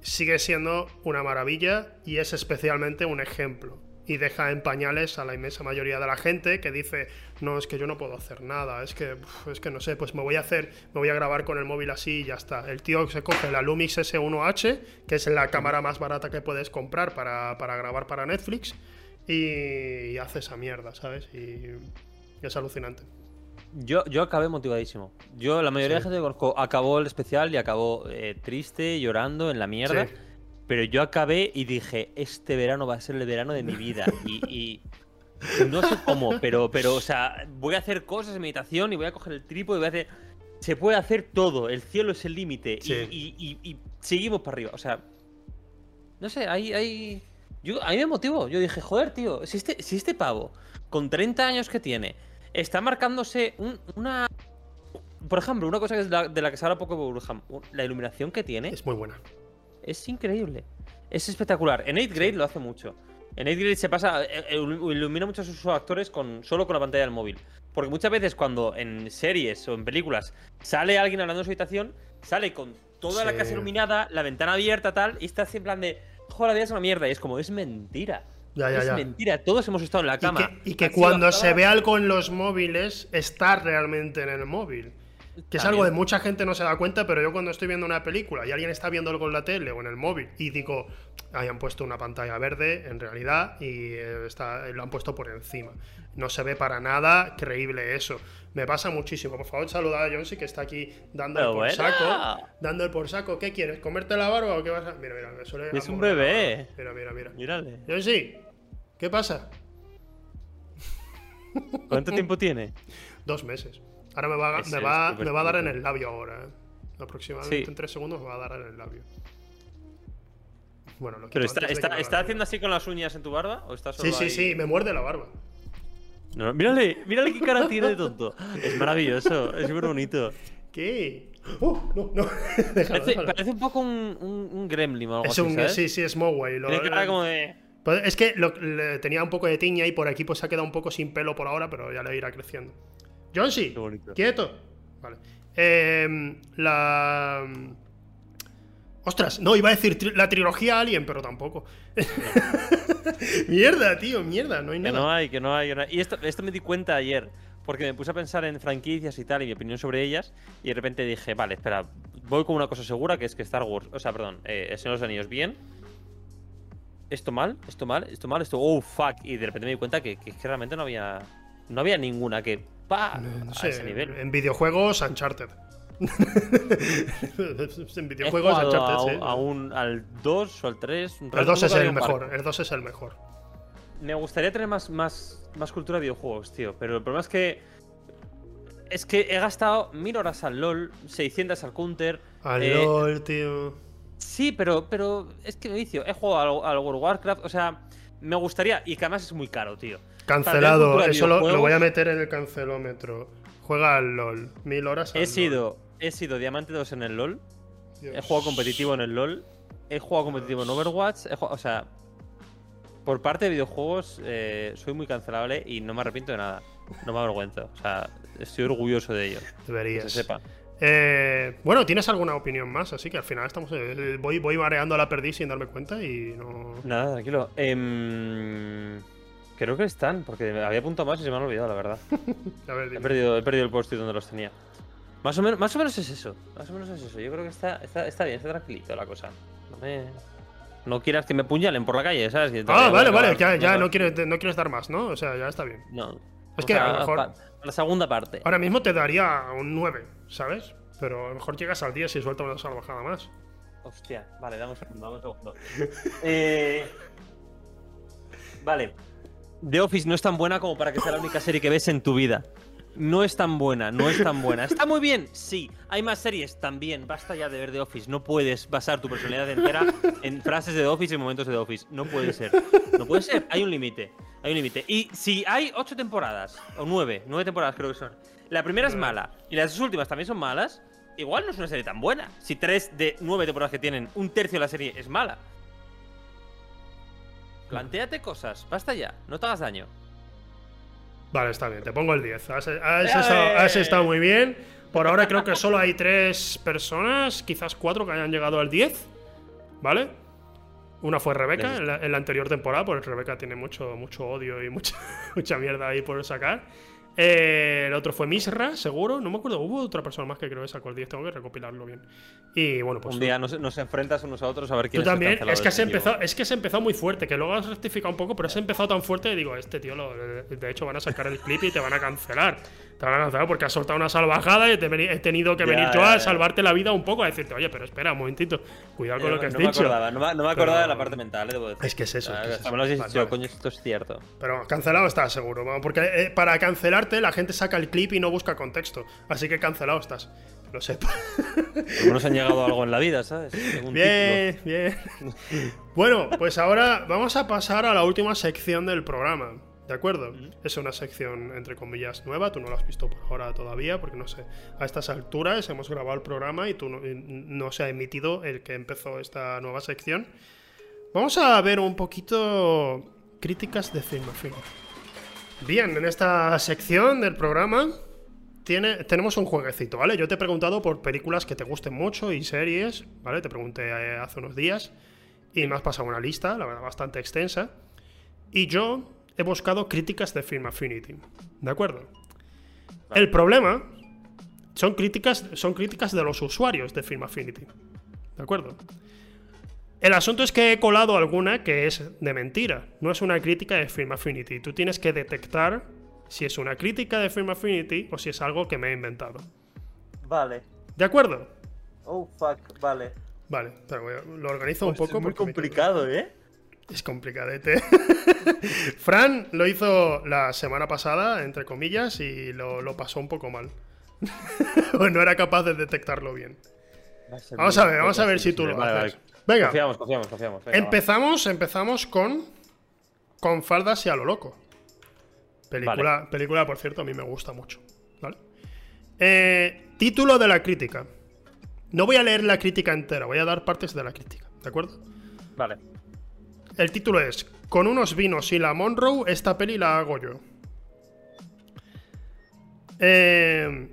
sigue siendo una maravilla y es especialmente un ejemplo. y deja en pañales a la inmensa mayoría de la gente que dice, no, es que yo no puedo hacer nada, es que, es que no sé, pues me voy a hacer, me voy a grabar con el móvil así y ya está. El tío se coge la Lumix S1H, que es la cámara más barata que puedes comprar para, grabar para Netflix, y, hace esa mierda, ¿sabes? Y, es alucinante. Yo, yo acabé motivadísimo. Yo, la mayoría de gente que conozco, acabó el especial y acabó eh, triste, llorando, en la mierda. Pero yo acabé y dije, este verano va a ser el verano de mi vida. Y, no sé cómo, pero, pero, o sea, voy a hacer cosas en meditación y voy a coger el trípode y voy a hacer. Se puede hacer todo, el cielo es el límite. Y, seguimos para arriba. O sea, no sé, ahí, ahí. Yo, a mí me motivó. Yo dije, joder, tío, si este, si este pavo, con 30 años que tiene, está marcándose una. Por ejemplo, una cosa de la que se habla poco Burham, la iluminación que tiene. Es muy buena es increíble. Es espectacular. En 8 Grade lo hace mucho. En 8 Grade se pasa, eh, eh, ilumina mucho a sus actores con, solo con la pantalla del móvil. Porque muchas veces cuando en series o en películas sale alguien hablando en su habitación, sale con toda la casa iluminada, la ventana abierta, tal, y está así en plan de, joder, la vida es una mierda. Y es como, es mentira. Ya, ya, es mentira, todos hemos estado en la cama. Y que, cuando se ve algo en los móviles, está realmente en el móvil. Que es algo de mucha gente no se da cuenta, pero yo cuando estoy viendo una película y alguien está viendo algo en la tele o en el móvil y digo, hayan puesto una pantalla verde en realidad y eh, está, lo han puesto por encima. No se ve para nada creíble eso. Me pasa muchísimo. Por favor, saluda a Jonsi que está aquí dando el por saco. Dando el por saco. ¿Qué quieres? ¿Comerte la barba o qué vas a.? Mira, mira, me suele. Es un bebé. Mira, mira, mira. Mírale. Jonsi, ¿qué pasa? ¿Cuánto tiempo tiene? Dos meses. Ahora me va, me va, me va a dar en el labio ahora. ¿eh? Aproximadamente en tres segundos me va a dar en el labio. Bueno, lo Pero está, está, está haciendo así con las uñas en tu barba o está Sí, sí, sí, me muerde la barba. No, mírale, mírale qué cara tiene de tonto. Es maravilloso, es súper bonito. ¿Qué? Oh, no, no. parece, un poco un, un, gremlin o algo es un, Sí, sí, es Moway. Lo, tiene cara como de... Pues es que tenía un poco de tiña y por aquí pues se ha quedado un poco sin pelo por ahora, pero ya le irá creciendo. Jonesy, quieto. Vale. Em, la. Ostras, no, iba a decir la trilogía Alien, pero tampoco. mierda, tío, mierda, no hay nada. Que no hay, que no hay. Y esto, esto me di cuenta ayer, porque me puse a pensar en franquicias y tal, y mi opinión sobre ellas, y de repente dije, vale, espera, voy con una cosa segura, que es que Star Wars, o sea, perdón, eh, El Señor de los Anillos bien, esto mal, esto mal, esto mal, esto, oh, fuck, y de repente me di cuenta que, que realmente no había, no había ninguna que no, sé, En videojuegos, Uncharted. en videojuegos, Uncharted, a, sí. al 2 o al 3. El 2 es el mejor. El 2 es el mejor. Me gustaría tener más, más, más cultura de videojuegos, tío. Pero el problema es que. Es que he gastado mil horas al LOL, 600 al Counter. Al eh, LOL, tío. Sí, pero, pero es que me vicio. He jugado al World of Warcraft, o sea, me gustaría. Y que además es muy caro, tío. Cancelado, eso lo, voy a meter en el cancelómetro. Juega al LOL, mil horas. Al he sido, he sido diamante 2 en el LOL. He jugado competitivo en el LOL. He jugado competitivo en Overwatch. o sea, por parte de videojuegos, eh, soy muy cancelable y no me arrepiento de nada. No me avergüenzo. O sea, estoy orgulloso de ello. Deberías. Que se sepa. Eh, bueno, ¿tienes alguna opinión más? Así que al final estamos. Eh, voy, voy mareando a la perdiz sin darme cuenta y no. Nada, tranquilo. Eh. Creo que están, porque había apuntado más y se me han olvidado, la verdad. he, perdido, he perdido el post donde los tenía. Más o, menos, más o menos es eso. Más o menos es eso. Yo creo que está, está, está bien, está tranquilito la cosa. No me. No quieras que me puñalen por la calle, ¿sabes? ah, vale, vale, ya, ya no, quieres, no quieres dar más, ¿no? O sea, ya está bien. No. Es que a lo mejor. La segunda parte. Ahora mismo te daría un 9, ¿sabes? Pero a lo mejor llegas al día si suelta una salvajada más. Hostia, vale, dame un segundo, dame un segundo. eh... Vale. The Office no es tan buena como para que sea la única serie que ves en tu vida. No es tan buena, no es tan buena. ¿Está muy bien? Sí. ¿Hay más series? También. Basta ya de ver The Office. No puedes basar tu personalidad entera en frases de The Office y momentos de The Office. No puede ser. No puede ser. Hay un límite. Hay un límite. Y si hay ocho temporadas, o nueve, nueve temporadas creo que son. La primera es mala y las dos últimas también son malas. Igual no es una serie tan buena. Si tres de nueve temporadas que tienen, un tercio de la serie es mala. Plantéate cosas, basta ya, no te hagas daño. Vale, está bien, te pongo el 10. Has, estado, muy bien. Por ahora creo que solo hay tres personas, quizás cuatro que hayan llegado al 10. ¿Vale? Una fue Rebeca en la, en la anterior temporada, porque Rebeca tiene mucho, mucho odio y mucha, mucha mierda ahí por sacar. Eh, el otro fue Misra, seguro. No me acuerdo. Hubo otra persona más que creo que sacó el 10. Tengo que recopilarlo bien. Y bueno, pues. Un día nos, nos enfrentas unos a otros a ver quién Tú también. Es que, has empezado, es que se empezó muy fuerte. Que luego has rectificado un poco, pero has empezado tan fuerte. que digo, este tío, lo- de hecho, van a sacar el clip y te van a cancelar. Te van a porque has soltado una salvajada y te he tenido que Ya, venir yo ya, a ya. salvarte la vida un poco. A decirte, oye, pero espera un momentito. Cuidado con Eh, lo que has no dicho. Me acordaba, no, me, no me acordaba Pero- de la parte mental, eh, debo decir. Es que es eso, Ah, es que es eso. dicho, Vale, vale. coño, esto es cierto. Pero cancelado está seguro, porque eh, para cancelarte la gente saca el clip y no busca contexto. Así que cancelado estás. Lo sepa. Menos han llegado a algo en la vida, ¿sabes? Bien, bien. Bueno, pues ahora vamos a pasar a la última sección del programa. ¿De acuerdo? Es una sección, entre comillas, nueva. Tú no la has visto por ahora todavía, porque no sé. A estas alturas hemos grabado el programa y tú no, y no se ha emitido el que empezó esta nueva sección. Vamos a ver un poquito críticas de Film. Bien, en esta sección del programa tiene, tenemos un jueguecito, ¿vale? Yo te he preguntado por películas que te gusten mucho y series, ¿vale? Te pregunté eh, hace unos días y me has pasado una lista, la verdad, bastante extensa. Y yo he buscado críticas de Film Affinity, ¿de acuerdo? El problema son críticas, son críticas de los usuarios de Film Affinity, ¿de acuerdo? El asunto es que he colado alguna que es de mentira, no es una crítica de Film Affinity. Tú tienes que detectar si es una crítica de Film Affinity o si es algo que me he inventado. Vale. ¿De acuerdo? Oh, fuck, vale. Vale, pero lo organizo un poco. es muy me complicado, ¿eh? Es complicadete. Fran lo hizo la semana pasada, entre comillas, y lo, lo pasó un poco mal. Pues no era capaz de detectarlo bien. Vamos a ver, vamos a ver si tú lo Vale, haces. vale. Venga, Confiamos, confiamos, confiamos. Venga, va. empezamos, empezamos con con faldas y a lo loco. Película, película, por cierto, a mí me gusta mucho. ¿vale? Eh, título de la crítica. No voy a leer la crítica entera, voy a dar partes de la crítica, ¿de acuerdo? Vale. El título es Con unos vinos y la Monroe, esta peli la hago yo. Eh,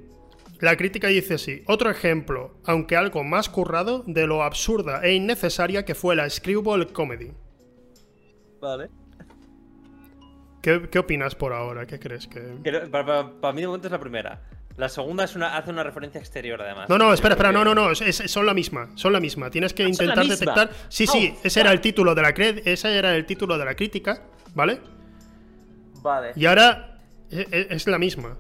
la crítica dice así: Otro ejemplo, aunque algo más currado, de lo absurda e innecesaria que fue la Screwball Comedy. Vale. ¿Qué, qué opinas por ahora? ¿Qué crees que.? Para, mí de momento es la primera. La segunda es una, hace una referencia exterior, además. No, no, espera, espera, no, no, no, es- es- son la misma, son la misma. Tienes que Ah, intentar detectar. Sí, sí, Oh, ese era el título de la ese era el título de la crítica, ¿vale? Vale. Y ahora e- e- es la misma.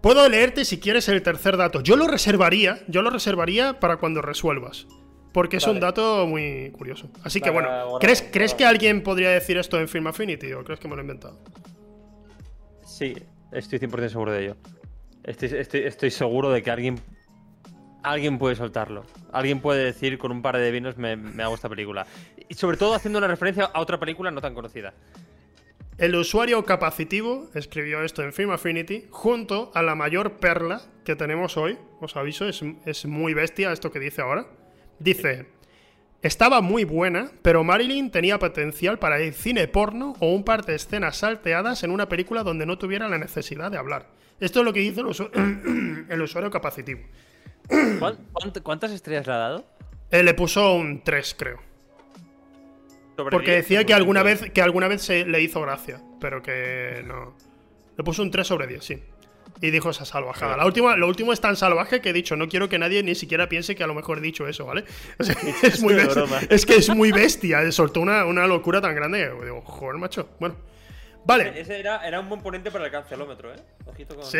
Puedo leerte si quieres el tercer dato. Yo lo reservaría, yo lo reservaría para cuando resuelvas. Porque es un dato muy curioso. Así que bueno, ¿crees, guardado. ¿crees que alguien podría decir esto en Film Affinity o crees que me lo he inventado? Sí, estoy 100% seguro de ello. Estoy, seguro de que alguien. Alguien puede soltarlo. Alguien puede decir con un par de vinos me, me hago esta película. Y sobre todo haciendo una referencia a otra película no tan conocida. El usuario capacitivo escribió esto en Film Affinity junto a la mayor perla que tenemos hoy. Os aviso, es, es muy bestia esto que dice ahora. Dice, estaba muy buena, pero Marilyn tenía potencial para el cine porno o un par de escenas salteadas en una película donde no tuviera la necesidad de hablar. Esto es lo que dice el, usu- el usuario capacitivo. ¿Cuán- cuánt- ¿Cuántas estrellas le ha dado? Él le puso un 3, creo. Sobre Porque 10, decía que alguna vez que alguna vez se le hizo gracia, pero que no. Le puso un 3 sobre 10, sí. Y dijo esa salvajada. La última, lo último es tan salvaje que he dicho, no quiero que nadie ni siquiera piense que a lo mejor he dicho eso, ¿vale? O sea, es, muy bestia. es que es muy bestia. Soltó una, una locura tan grande digo, joder, macho. Bueno. Vale. Ese era, era un buen ponente para el cancelómetro, ¿eh? Ojito con. Sí.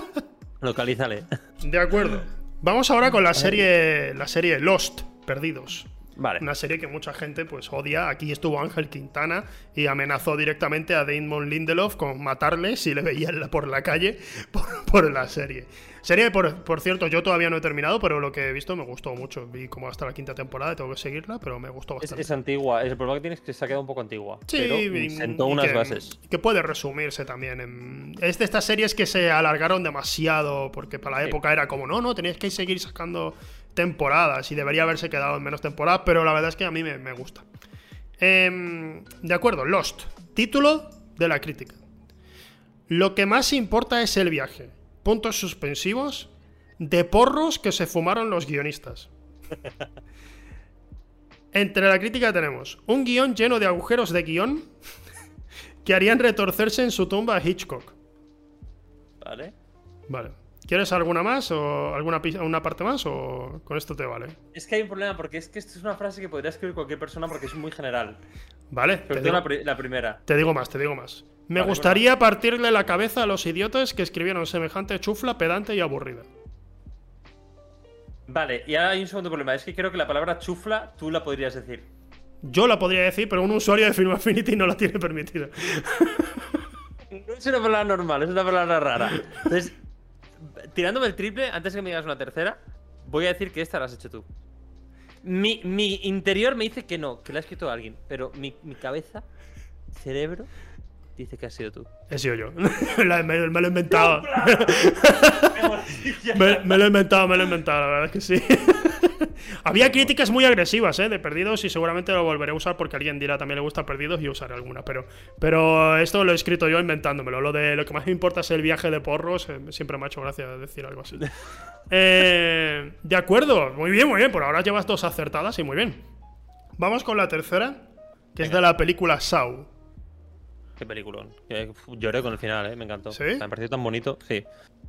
Localízale. De acuerdo. Vamos ahora con la serie. La serie Lost, Perdidos. Vale. Una serie que mucha gente pues odia. Aquí estuvo Ángel Quintana y amenazó directamente a Damon Lindelof con matarle si le veía en la- por la calle por, por la serie. Serie, por, por cierto, yo todavía no he terminado, pero lo que he visto me gustó mucho. Vi como hasta la quinta temporada, tengo que seguirla, pero me gustó bastante. es antigua. El problema que tienes es que se ha quedado un poco antigua. Sí, pero y- sentó unas que, bases. Que puede resumirse también. En... Es de estas series que se alargaron demasiado, porque para la Sí. época era como, no, no, tenéis que seguir sacando temporadas y debería haberse quedado en menos temporadas, pero la verdad es que a mí me, me gusta. Em, de acuerdo, Lost. Título de la crítica. Lo que más importa es el viaje. Puntos suspensivos de porros que se fumaron los guionistas. Entre la crítica tenemos un guion lleno de agujeros de guion que harían retorcerse en su tumba a Hitchcock. Vale. Vale. ¿Quieres alguna más o alguna una parte más o con esto te vale? Es que hay un problema porque es que esto es una frase que podría escribir cualquier persona porque es muy general. Vale, Sobre te todo digo, la, pri- la primera. te digo más, te digo más. Me Vale, gustaría partirle la cabeza a los idiotas que escribieron semejante chufla, pedante y aburrida. Vale, y ahora hay un segundo problema. Es que creo que la palabra chufla tú la podrías decir. Yo la podría decir, pero un usuario de Film Affinity no la tiene permitida. No es una palabra normal, es una palabra rara. Entonces, tirándome el triple, antes que me digas una tercera, voy a decir que esta la has hecho tú. Mi, mi interior me dice que no, que la ha escrito alguien, pero mi, mi cabeza, cerebro, dice que has sido tú. He sido yo. Me, me lo he inventado. me, me lo he inventado, me lo he inventado, la verdad es que sí. Había críticas muy agresivas, ¿eh? De Perdidos y seguramente lo volveré a usar porque alguien dirá también le gusta Perdidos y usaré alguna. Pero, pero esto lo he escrito yo inventándomelo. Lo de lo que más me importa es el viaje de porros. eh, siempre me ha hecho gracia decir algo así. Eh, de acuerdo, muy bien, muy bien. Por ahora llevas dos acertadas y muy bien. Vamos con la tercera, que es de la película Saw. Qué peliculón. Uf, Lloré con el final, ¿eh? me encantó. ¿Sí? O sea, me pareció tan bonito, sí.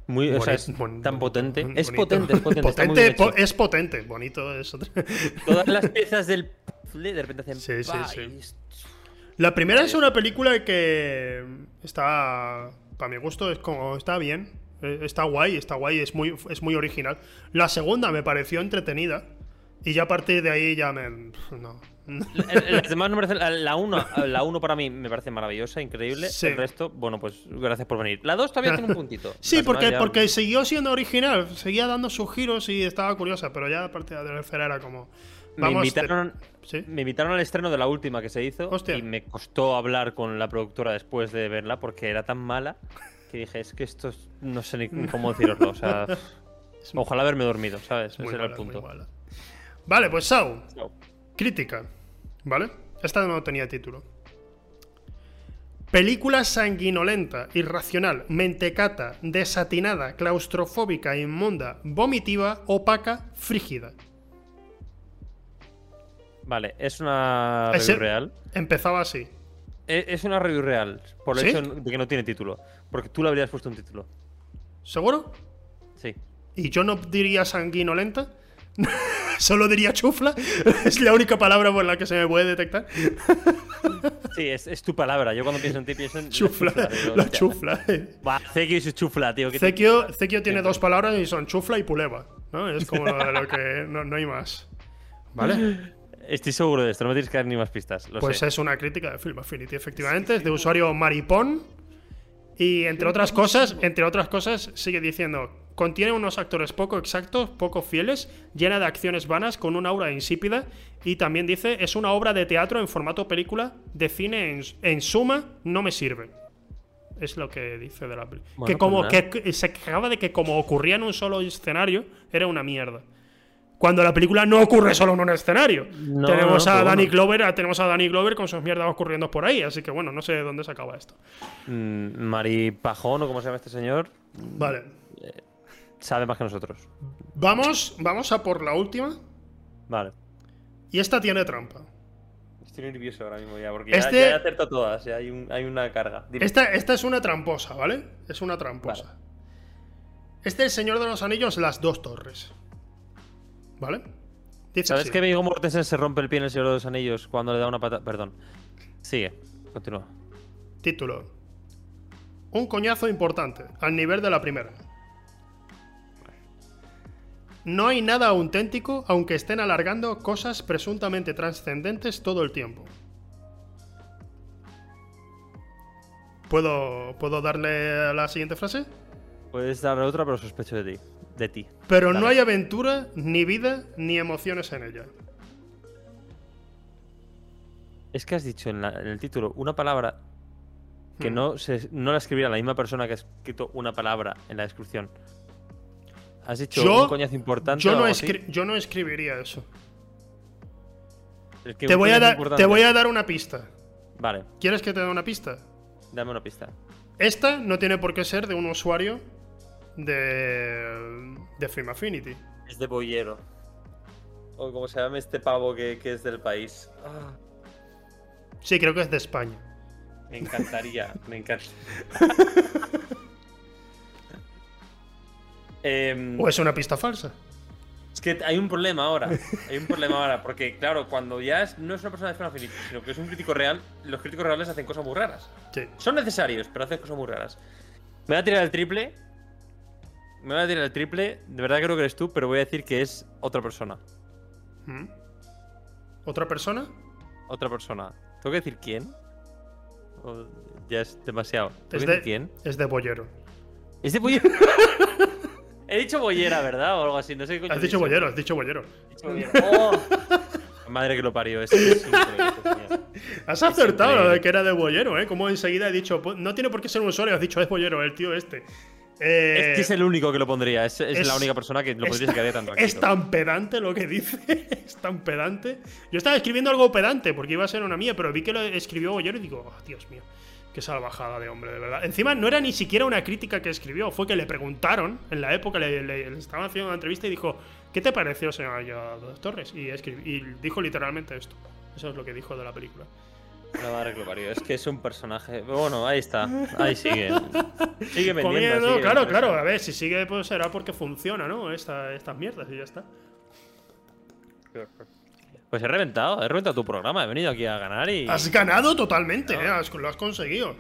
Muy, o sea, es bon- tan potente. Es bonito. potente, es potente. Potente, po- es potente. Bonito es otra. Todas las piezas del de repente hacen. Sí, sí, sí. La primera es una película que está, para mi gusto, es como está bien, eh, está guay, está guay, es muy, es muy original. La segunda me pareció entretenida y ya a partir de ahí ya me, no. Las demás no merecen. la- La 1 la uno para mí me parece maravillosa, increíble. Sí. El resto, bueno, pues gracias por venir. La 2 todavía tiene un puntito. Sí, porque, ya- porque siguió siendo original, seguía dando sus giros y estaba curiosa, pero ya a partir de la tercera era como, me invitaron, te- ¿sí? me invitaron al estreno de la última que se hizo Hostia. y me costó hablar con la productora después de verla porque era tan mala que dije, es que esto es- no sé ni cómo deciroslo. O sea, ojalá haberme dormido, ¿sabes? Ese era el punto. Vale, pues Sau. Crítica, ¿vale? Esta no tenía título. Película sanguinolenta, irracional, mentecata, desatinada, claustrofóbica, inmunda, vomitiva, opaca, frígida. Vale, es una Ese- review real. Empezaba así. E- Es una review real, por el ¿Sí? hecho de que no tiene título. Porque tú le habrías puesto un título. ¿Seguro? Sí. ¿Y yo no diría sanguinolenta? Solo diría chufla. es la única palabra por la que se me puede detectar. Sí, es, es tu palabra. Yo cuando pienso en ti pienso en. la Chufla. La chufla. Va, Zekio su chufla, tío. ¿qué te- Zekio, tiene dos palabras y son chufla y puleva. ¿no? Es como lo, lo que. No, no hay más. ¿Vale? Estoy seguro de esto, no me tienes que dar ni más pistas. Lo Pues sé. es una crítica de Film Affinity, efectivamente. Es de usuario Maripón. Y entre otras cosas, entre otras cosas, sigue diciendo. Contiene unos actores poco exactos, poco fieles, llena de acciones vanas, con una aura insípida. Y también dice, es una obra de teatro en formato película, de cine en, en suma, no me sirve. Es lo que dice de la película. Bueno, que como pues que se quejaba de que como ocurría en un solo escenario, era una mierda. Cuando la película no ocurre solo en un escenario. No, tenemos a pero Danny bueno. Glover, tenemos a Danny Glover con sus mierdas ocurriendo por ahí, así que bueno, no sé de dónde se acaba esto. Mm, Mari Pajón, o como se llama este señor, Vale. Sabe más que nosotros. Vamos, vamos a por la última. Vale. Y esta tiene trampa. Estoy nervioso ahora mismo ya, porque Este- ya, ya he acertado todas, ya hay, un- hay una carga. Dime. Esta, esta es una tramposa, ¿vale? Es una tramposa. Este es el Señor de los Anillos, las dos torres. ¿Vale? Dice ¿Sabes así. que Viggo Mortensen se rompe el pie en el Señor de los Anillos cuando le da una pata? Perdón. Sigue, continúa. Título. Un coñazo importante, al nivel de la primera. No hay nada auténtico, aunque estén alargando cosas presuntamente trascendentes todo el tiempo. ¿Puedo, ¿Puedo darle a la siguiente frase? Puedes darle otra, pero sospecho de ti. De ti. Pero no hay aventura, ni vida, ni emociones en ella. Es que has dicho en, la- en el título una palabra que Hmm. no, se, no la escribiera la misma persona que ha escrito una palabra en la descripción. Has dicho Yo- un coñazo importante. Yo no, yo no escribiría eso. Es que Te voy, a importante- te voy a dar una pista. Vale, ¿Quieres que te dé una pista? dame una pista. Esta no tiene por qué ser de un usuario de, de Film Affinity. Es de bollero. O como se llama este pavo que, que es del país. Ah, Sí, creo que es de España. me encantaría, me encanta. Em, ¿O es una pista falsa? es que hay un problema ahora. Hay un problema ahora. Porque, claro, cuando ya es- no es una persona de Final Fantasy, sino que es un crítico real, los críticos reales hacen cosas muy raras. Sí. Son necesarios, pero hacen cosas muy raras. Me voy a tirar el triple. Me voy a tirar el triple. De verdad creo que eres tú, pero voy a decir que es otra persona. ¿Mm? ¿Otra persona? Otra persona. ¿Tengo que decir quién? O ya es demasiado. ¿Tengo Es que de, decir quién? es de Bollero. ¿Es de Bollero? He dicho bollera, ¿verdad? O algo así. No sé qué coño Has dicho dicho. Bollero, has dicho Bollero. He dicho bollera. ¡Oh! Madre que lo parió. Es, es. Has acertado lo de que era de Bollero, ¿eh? Como enseguida he dicho, "Pues, no tiene por qué ser un usuario, has dicho, es Bollero, el tío este. Eh, Es que es el único que lo pondría. Es, es es- la única persona que lo y se quedaría tan tranquilo. Es tan pedante lo que dice. es tan pedante. Yo estaba escribiendo algo pedante porque iba a ser una mía, pero vi que lo escribió Bollero y digo, oh, Dios mío, qué salvajada de hombre, de verdad. Encima no era ni siquiera una crítica que escribió, fue que le preguntaron en la época, le, le- le estaban haciendo una entrevista y dijo, ¿qué te pareció, señor Torres? Y, y dijo literalmente esto. Eso es lo que dijo de la película. La madre que lo parió. Es que es un personaje. Bueno, ahí está. Ahí sigue. Sigue vendiendo. Comiendo, sigue claro, vendiendo. claro. A ver, si sigue, pues será porque funciona, ¿no? Esta, estas mierdas y ya está. Pues he reventado. He reventado tu programa. He venido aquí a ganar y. Has ganado totalmente, ¿eh? Has- lo has conseguido.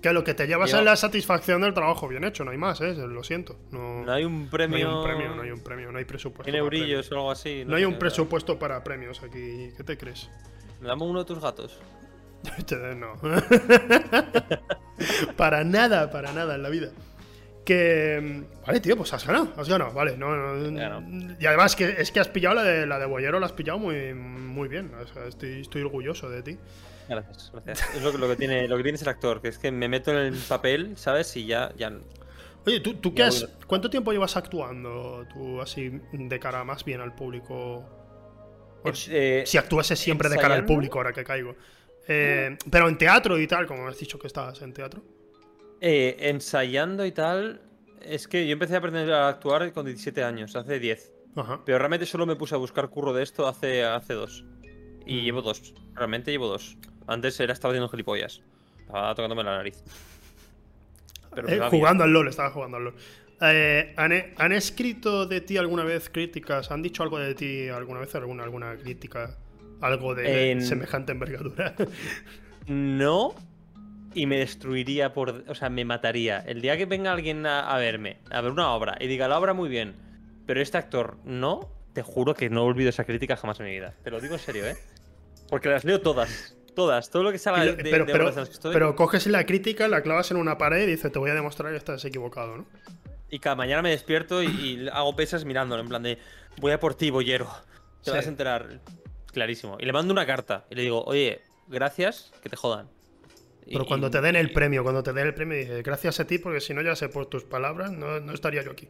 Que lo que te llevas Yo- es la satisfacción del trabajo bien hecho, no hay más, ¿eh? Lo siento. No, No hay un no hay premio. un premio, no hay un premio, no hay presupuesto. Brillos premios. o algo así. No hay un presupuesto para premios aquí. ¿Qué te crees? Dame uno de tus gatos. No. para nada, para nada en la vida. Que. Vale, tío, pues has ganado, has ganado, vale. No, no- Ganado. y además que es que has pillado la de la de Boyero, la has pillado muy, muy bien. O sea, estoy, estoy orgulloso de ti. Gracias, gracias. Es lo, que- lo que tiene, lo que tiene ser actor, que es que me meto en el papel, ¿sabes? Y ya. ya... Oye, ¿tú, tú qué has, cuánto tiempo llevas actuando tú así de cara más bien al público? Eh, si actuases siempre de cara al público, ahora que caigo. Eh, pero en teatro y tal, como has dicho que estabas en teatro. Eh, ensayando y tal. Es que yo empecé a aprender a actuar con 17 años, hace 10. Ajá. Pero realmente solo me puse a buscar curro de esto hace, hace dos. Y Mm. llevo dos. Realmente llevo dos. Antes era estaba haciendo gilipollas. Estaba tocándome la nariz. Pero Eh, bien. jugando al LOL, estaba jugando al LOL. Eh, ¿han, han escrito de ti alguna vez críticas? ¿Han dicho algo de ti alguna vez? ¿Alguna, alguna crítica? ¿Algo de En- semejante envergadura? No. Y me destruiría por. O sea, me mataría. El día que venga alguien a, a verme, a ver una obra, y diga la obra muy bien, pero este actor no, te juro que no olvido esa crítica jamás en mi vida. Te lo digo en serio, ¿eh? Porque las leo todas. Todas. Todo lo que salga de, lo- de pero, obras pero, en las que estoy. pero coges la crítica, la clavas en una pared y dices, te voy a demostrar que estás equivocado, ¿no? Y cada mañana me despierto y, y hago pesas mirándolo, en plan de, voy a por ti, boyero. Te Sí. vas a enterar. Clarísimo. Y le mando una carta y le digo, oye, gracias, que te jodan. Y- Pero cuando y- te den el premio, cuando te den el premio, dices, gracias a ti, porque si no, ya sé por tus palabras, no, no estaría yo aquí.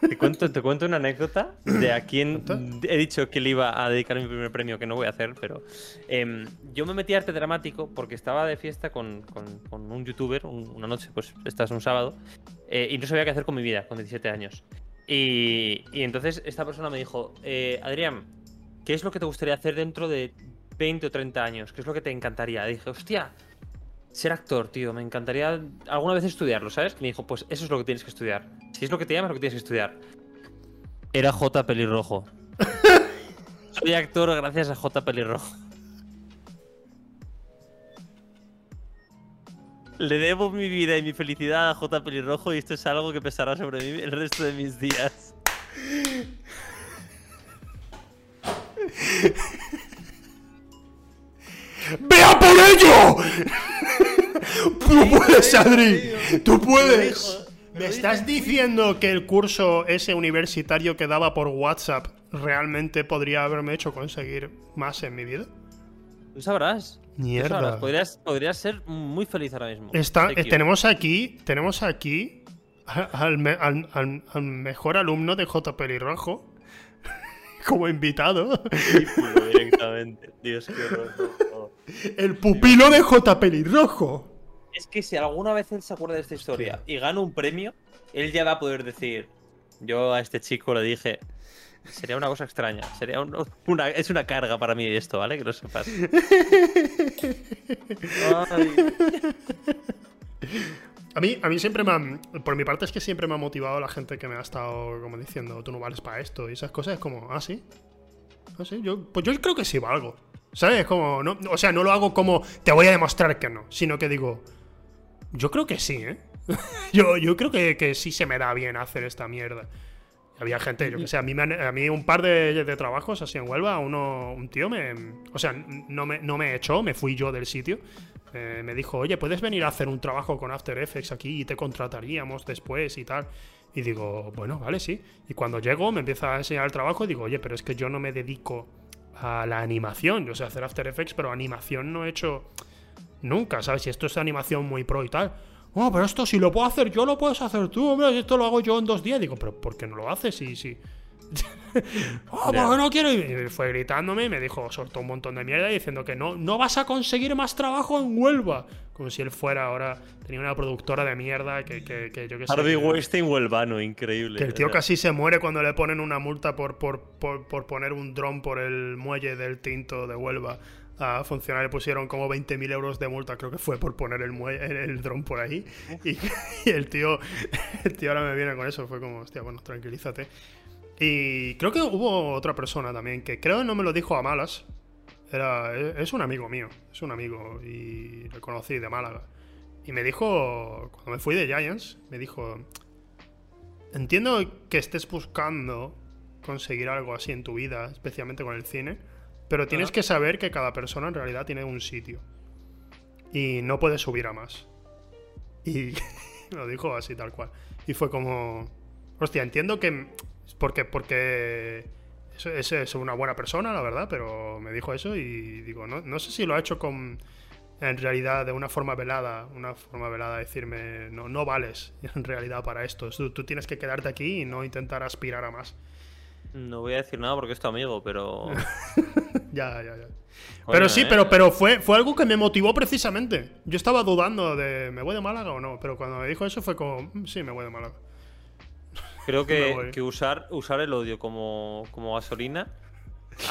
Te cuento, te cuento una anécdota de a quien he dicho que le iba a dedicar mi primer premio, que no voy a hacer, pero em, yo me metí a arte dramático porque estaba de fiesta con, con- con un youtuber un- una noche, pues esta es un sábado, eh, y no sabía qué hacer con mi vida con 17 años. Y, y entonces esta persona me dijo, eh, Adrián, ¿qué es lo que te gustaría hacer dentro de 20 o 30 años? ¿Qué es lo que te encantaría? dije, hostia, ser actor, tío, me encantaría alguna vez estudiarlo, ¿sabes? Y me dijo, pues eso es lo que tienes que estudiar. Si es lo que te llama, es lo que tienes que estudiar. Era J. Pelirrojo. Soy actor gracias a J. Pelirrojo. Le debo mi vida y mi felicidad a J. Pelirrojo y esto es algo que pesará sobre mí el resto de mis días. ¡Vea por ello! Tú puedes, Adri. Tú puedes. ¿Me estás diciendo que el curso ese universitario que daba por WhatsApp realmente podría haberme hecho conseguir más en mi vida? Tú sabrás. Tú Mierda. sabrás. Podrías, podrías ser muy feliz ahora mismo. Está, eh, tenemos aquí, tenemos aquí a- al, me- al- al- al mejor alumno de J. Pelirrojo como invitado. equivoco directamente. Dios, qué horror. El pupilo de J. Pelirrojo. Es que si alguna vez él se acuerda de esta historia y gana un premio, él ya va a poder decir: Yo a este chico le dije Sería una cosa extraña. Sería una, es una carga para mí esto, ¿vale? Que lo sepas. A mí, a mí siempre me ha, Por mi parte es que siempre me ha motivado la gente que me ha estado como diciendo, tú no vales para esto. Y esas cosas es como, ah, sí. Ah, sí. Yo, pues yo creo que sí valgo. ¿Sabes? Como, no, o sea, no lo hago como te voy a demostrar que no, sino que digo, yo creo que sí, ¿eh? yo, yo creo que, que, sí se me da bien hacer esta mierda. Había gente, yo que sé, a mí, a mí un par de, de, trabajos así en Huelva, uno, un tío me. O sea, no me, no me echó, me fui yo del sitio. Eh, me dijo, oye, ¿puedes venir a hacer un trabajo con After Effects aquí y te contrataríamos después y tal? Y digo, bueno, vale, sí. Y cuando llego me empieza a enseñar el trabajo y digo, oye, pero es que yo no me dedico a la animación. Yo sé hacer After Effects, pero animación no he hecho nunca, ¿sabes? Si esto es animación muy pro y tal. Oh, pero esto si lo puedo hacer yo, lo puedes hacer tú, hombre. Esto lo hago yo en dos días. Digo, pero ¿por qué no lo haces? Sí, sí. Oh, porque no quiero. Y fue gritándome y me dijo, soltó un montón de mierda diciendo que no, no vas a conseguir más trabajo en Huelva. Como si él fuera ahora. Tenía una productora de mierda que, que, que yo que sé. Harvey Weinstein huelvano, increíble. Que el tío casi se muere cuando le ponen una multa por, por, por, por poner un dron por el muelle del tinto de Huelva a funcionar le pusieron como 20.000 euros de multa, creo que fue por poner el, el dron por ahí. Y, el tío el tío ahora me viene con eso, fue como, hostia, bueno, tranquilízate. Y creo que hubo otra persona también que creo que no me lo dijo a malas. Era, es un amigo mío, es un amigo y lo conocí de Málaga. Y me dijo, cuando me fui de Giants, me dijo, entiendo que estés buscando conseguir algo así en tu vida, especialmente con el cine pero tienes que saber que cada persona en realidad tiene un sitio. Y no puedes subir a más. Y lo dijo así tal cual. Y fue como. Hostia, entiendo que. Porque. porque es, es una buena persona, la verdad, pero me dijo eso y digo, no, no sé si lo ha hecho con. En realidad, de una forma velada, una forma velada, decirme, no, no vales en realidad para esto. tú tienes que quedarte aquí y no intentar aspirar a más. No voy a decir nada porque es tu amigo, pero. ya, ya, ya. pero sí, ¿eh? pero, pero fue, fue algo que me motivó precisamente. Yo estaba dudando de ¿me voy de Málaga o no? Pero cuando me dijo eso fue como, mm, sí, me voy de Málaga. Creo que, que usar, usar el odio como, como gasolina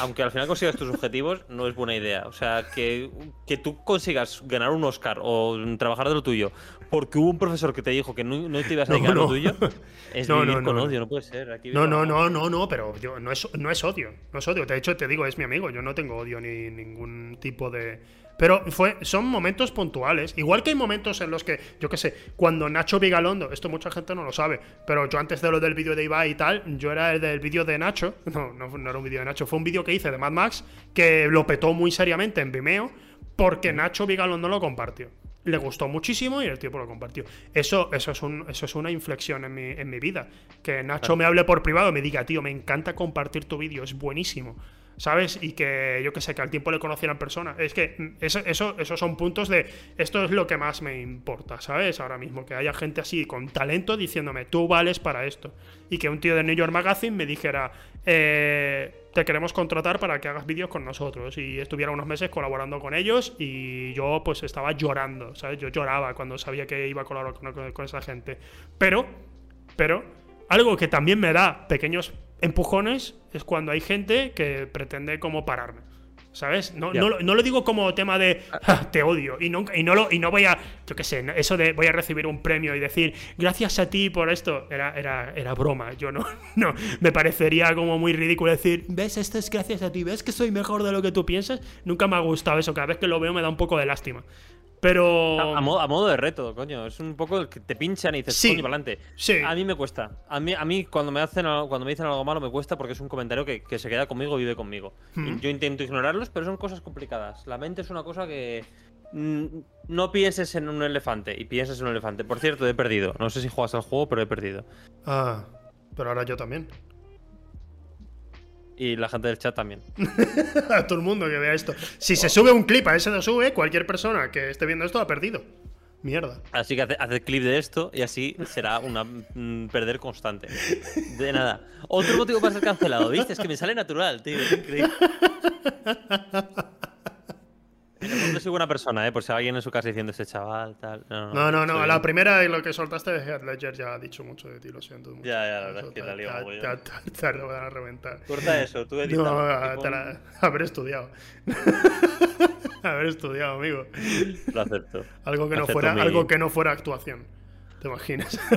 aunque al final consigas tus objetivos, no es buena idea. O sea, que, que tú consigas ganar un Oscar o trabajar de lo tuyo porque hubo un profesor que te dijo que no, te ibas a dedicar a lo tuyo, es no, vivir con odio, no puede ser. no, no, no, no, no, pero no, es, no es odio, no es odio. De hecho, te digo, es mi amigo, yo no tengo odio ni ningún tipo de pero fue, son momentos puntuales. Igual que hay momentos en los que, yo qué sé, cuando Nacho Vigalondo, esto mucha gente no lo sabe, pero yo antes de lo del vídeo de Ibai y tal, yo era el del vídeo de Nacho. No, no, era un vídeo de Nacho, fue un vídeo que hice de Mad Max que lo petó muy seriamente en Vimeo porque Nacho Vigalondo lo compartió. Le gustó muchísimo y el tipo lo compartió. Eso, eso, es, un, eso es una inflexión en mi, en mi vida. Que Nacho me hable por privado y me diga, tío, me encanta compartir tu vídeo, es buenísimo. ¿Sabes? Y que yo que sé, que al tiempo le conocieran persona. Es que mm, eso, eso, esos son puntos de esto es lo que más me importa, ¿sabes? Ahora mismo, que haya gente así con talento diciéndome, tú vales para esto. Y que un tío de New York Magazine me dijera, eh, te queremos contratar para que hagas vídeos con nosotros. Y estuviera unos meses colaborando con ellos y yo pues estaba llorando, ¿sabes? Yo lloraba cuando sabía que iba a colaborar con esa gente. Pero, pero, algo que también me da pequeños empujones es cuando hay gente que pretende como pararme. ¿Sabes? No, no, lo digo como tema de ah, te odio y no, y, no lo, y no voy a, yo qué sé, eso de voy a recibir un premio y decir gracias a ti por esto, era, era, era broma. Yo no, no, me parecería como muy ridículo decir, ves, esto es gracias a ti, ves que soy mejor de lo que tú piensas. Nunca me ha gustado eso, cada vez que lo veo me da un poco de lástima. Pero. A, modo, de reto, coño. Es un poco que te pinchan y dices, sí, coño, para adelante. Sí. A mí me cuesta. A mí, a mí cuando, me hacen, cuando me dicen algo malo me cuesta porque es un comentario que, se queda conmigo y vive conmigo. Hmm. Yo intento ignorarlos, pero son cosas complicadas. La mente es una cosa que. Mm, no pienses en un elefante y pienses en un elefante. Por cierto, he perdido. No sé si juegas al juego, pero he perdido. Ah, pero ahora yo también. Y la gente del chat también. a todo el mundo que vea esto. Si se sube un clip a ese no sube, cualquier persona que esté viendo esto ha perdido. Mierda. Así que haz clip de esto y así será una mm, perder constante. De nada. Otro motivo para ser cancelado, ¿viste? Es que me sale natural, tío. Es increíble. Fondo soy buena persona, ¿eh? Por si alguien en su casa diciendo este chaval, tal. No, No, no, no. La primera y lo que soltaste de Heath Ledger ya ha dicho mucho de ti, lo siento. mucho. Ya, ya, la verdad Eso es que te- la te- lo van a reventar. Corta eso, tú edita. No, te la- haber estudiado. haber estudiado, amigo. Lo acepto. Algo que no Acepto fuera, mi- algo que no fuera actuación. ¿Te imaginas?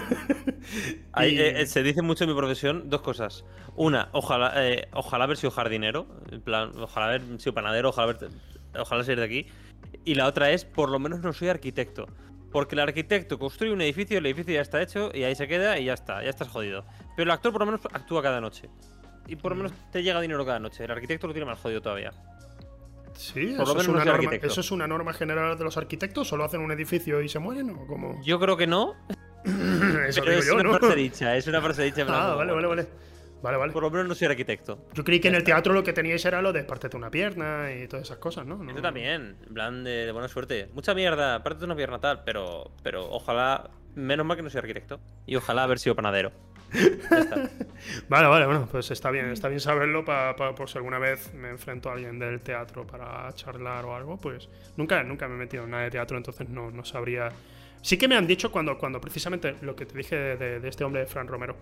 Eh, eh, se dice mucho en mi profesión dos cosas. Una, ojalá, eh, ojalá haber sido jardinero, en plan, ojalá haber sido panadero, ojalá, haber- ojalá ser de aquí. Y la otra es, por lo menos no soy arquitecto. Porque el arquitecto construye un edificio, el edificio ya está hecho y ahí se queda y ya está, ya estás jodido. Pero el actor por lo menos actúa cada noche. Y por lo menos te llega dinero cada noche. El arquitecto lo tiene más jodido todavía. Sí, Por lo eso, es menos no una soy norma, eso es una norma general de los arquitectos. ¿Solo hacen un edificio y se mueren? ¿O cómo? Yo creo que no, Eso pero digo es yo, una ¿no? frase dicha, es una frase dicha. Ah, vale, vale, vale. Vale, vale. Por lo menos no soy arquitecto. Yo creí que en el teatro lo que teníais era lo de parterte una pierna y todas esas cosas, ¿no? No- Eso también, en plan de, de buena suerte. Mucha mierda, parte de una pierna tal, pero, pero ojalá, menos mal que no soy arquitecto. Y ojalá haber sido panadero. Vale, vale, bueno, pues está bien, está bien saberlo para por si alguna vez me enfrento a alguien del teatro para charlar o algo, pues nunca, nunca me he metido en nada de teatro, entonces no, no sabría. Sí que me han dicho cuando, cuando precisamente lo que te dije de, de- de este hombre de Fran Romero,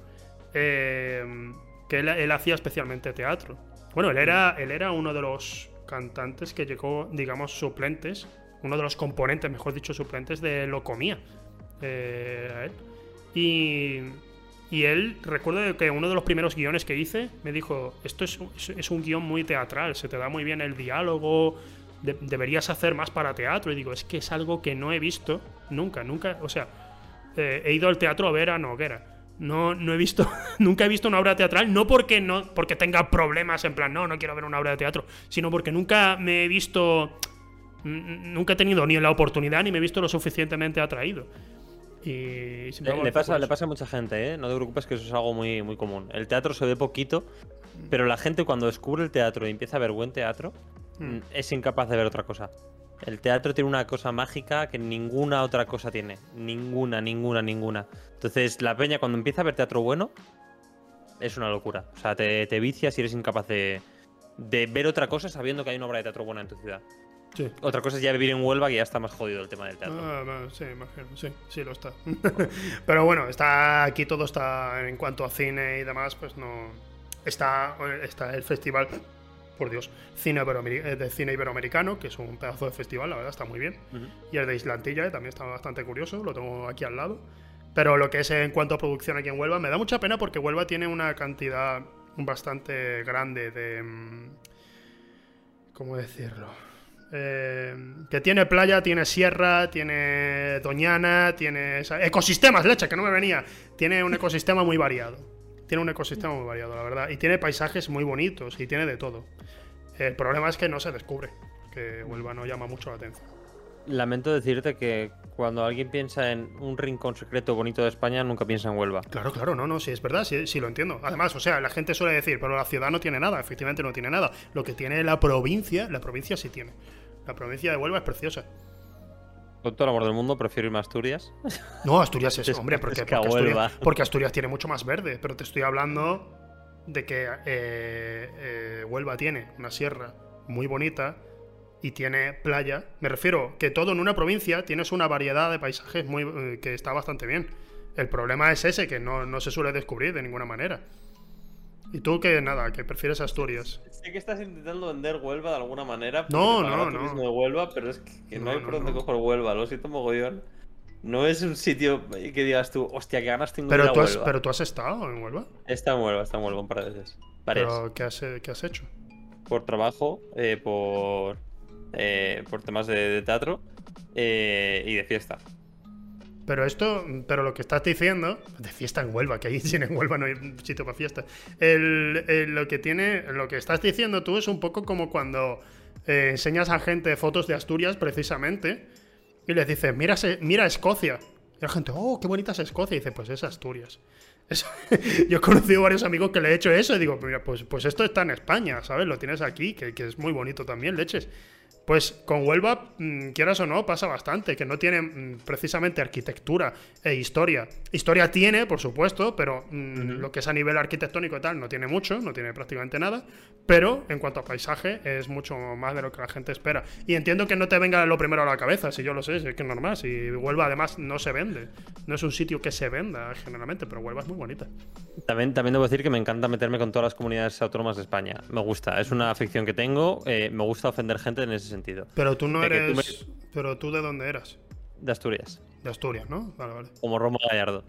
eh, que él, hacía especialmente teatro. Bueno, él era, él era uno de los cantantes que llegó, digamos, suplentes, uno de los componentes, mejor dicho, suplentes de Locomía. Eh. Y, y él, recuerdo que uno de los primeros guiones que hice, me dijo, esto es, es- un guion muy teatral, se te da muy bien el diálogo, de- deberías hacer más para teatro. Y digo, es que es algo que no he visto nunca, nunca, o sea, eh, he ido al teatro a ver a Noguera. No, no he visto, nunca he visto una obra teatral, no porque no porque tenga problemas en plan, no, no quiero ver una obra de teatro, sino porque nunca me he visto, nunca he tenido ni la oportunidad ni me he visto lo suficientemente atraído. Y siempre Le, el pasa, le pasa a mucha gente, ¿eh? No te preocupes que eso es algo muy, muy común. El teatro se ve poquito, pero la gente cuando descubre el teatro y empieza a ver buen teatro, mm, es incapaz de ver otra cosa. El teatro tiene una cosa mágica que ninguna otra cosa tiene. Ninguna, ninguna, ninguna. Entonces, la peña cuando empieza a ver teatro bueno, es una locura. O sea, te, te vicias y eres incapaz de, de ver otra cosa sabiendo que hay una obra de teatro buena en tu ciudad. Sí. Otra cosa es ya vivir en Huelva, que ya está más jodido el tema del teatro. Ah, no, sí, imagino, sí, sí lo está. Pero bueno, está aquí todo está en cuanto a cine y demás, pues no está está el festival por Dios, cine iberoameri- eh, de cine iberoamericano, que es un pedazo de festival, la verdad está muy bien. Y el de Islantilla, que también está bastante curioso, lo tengo aquí al lado. Pero lo que es en cuanto a producción aquí en Huelva, me da mucha pena porque Huelva tiene una cantidad bastante grande de... mm, ¿Cómo decirlo? Eh, que tiene playa, tiene sierra, tiene doñana, tiene esa- ecosistemas, leche, que no me venía. Tiene un ecosistema muy variado. Tiene un ecosistema muy variado, la verdad. Y tiene paisajes muy bonitos y tiene de todo. El problema es que no se descubre, que Huelva no llama mucho la atención. Lamento decirte que cuando alguien piensa en un rincón secreto bonito de España, nunca piensa en Huelva. Claro, claro, no, no, sí, es verdad, sí, sí lo entiendo. Además, o sea, la gente suele decir, pero la ciudad no tiene nada, efectivamente no tiene nada. Lo que tiene la provincia, la provincia sí tiene. La provincia de Huelva es preciosa. Con todo el amor del mundo, prefiero irme a Asturias. No, Asturias es, hombre, es porque. Asturias, porque Asturias tiene mucho más verde, pero te estoy hablando de que eh, eh, Huelva tiene una sierra muy bonita y tiene playa. Me refiero que todo en una provincia tienes una variedad de paisajes muy, eh, que está bastante bien. El problema es ese, que no, no se suele descubrir de ninguna manera. Y tú que nada, que prefieres Asturias. Sé que estás intentando vender Huelva de alguna manera. No, no, no. de Huelva, pero es que, que no, No, hay no, por dónde no. coger Huelva. Lo siento mogollón. No es un sitio que digas tú, hostia, que ganas tengo de ir Pero a tú, has, Huelva. pero tú has estado en Huelva. Está en Huelva, está en Huelva un par de veces. Varias. Pero ¿qué has, qué has hecho? Por trabajo, eh, por, eh, por temas de, de teatro eh, y de fiesta. Pero esto, pero lo que estás diciendo, de fiesta en Huelva, que ahí en Huelva no hay sitio para fiesta. El, lo que tiene, lo que estás diciendo tú es un poco como cuando eh, enseñas a gente fotos de Asturias, precisamente, y les dices, mira, mira Escocia. Y la gente, oh, qué bonita es Escocia. Y dice, pues es Asturias. Yo he conocido varios amigos que le he hecho eso y digo, mira, pues, pues esto está en España, ¿sabes? Lo tienes aquí, que, que es muy bonito también, leches. Pues con Huelva, mm, quieras o no, pasa bastante, que no tiene mm, precisamente arquitectura e historia. Historia tiene, por supuesto, pero mm, lo que es a nivel arquitectónico y tal no tiene mucho, no tiene prácticamente nada, pero en cuanto a paisaje es mucho más de lo que la gente espera. Y entiendo que no te venga lo primero a la cabeza, si yo lo sé, es que es normal, si Huelva además no se vende, no es un sitio que se venda generalmente, pero Huelva es muy bonita. También, también debo decir que me encanta meterme con todas las comunidades autónomas de España, me gusta, es una afición que tengo, eh, me gusta ofender gente en ese sentido. Pero tú no eres. Pero tú de dónde eras? De Asturias. De Asturias, ¿no? Vale, vale. Como Roma Gallardo.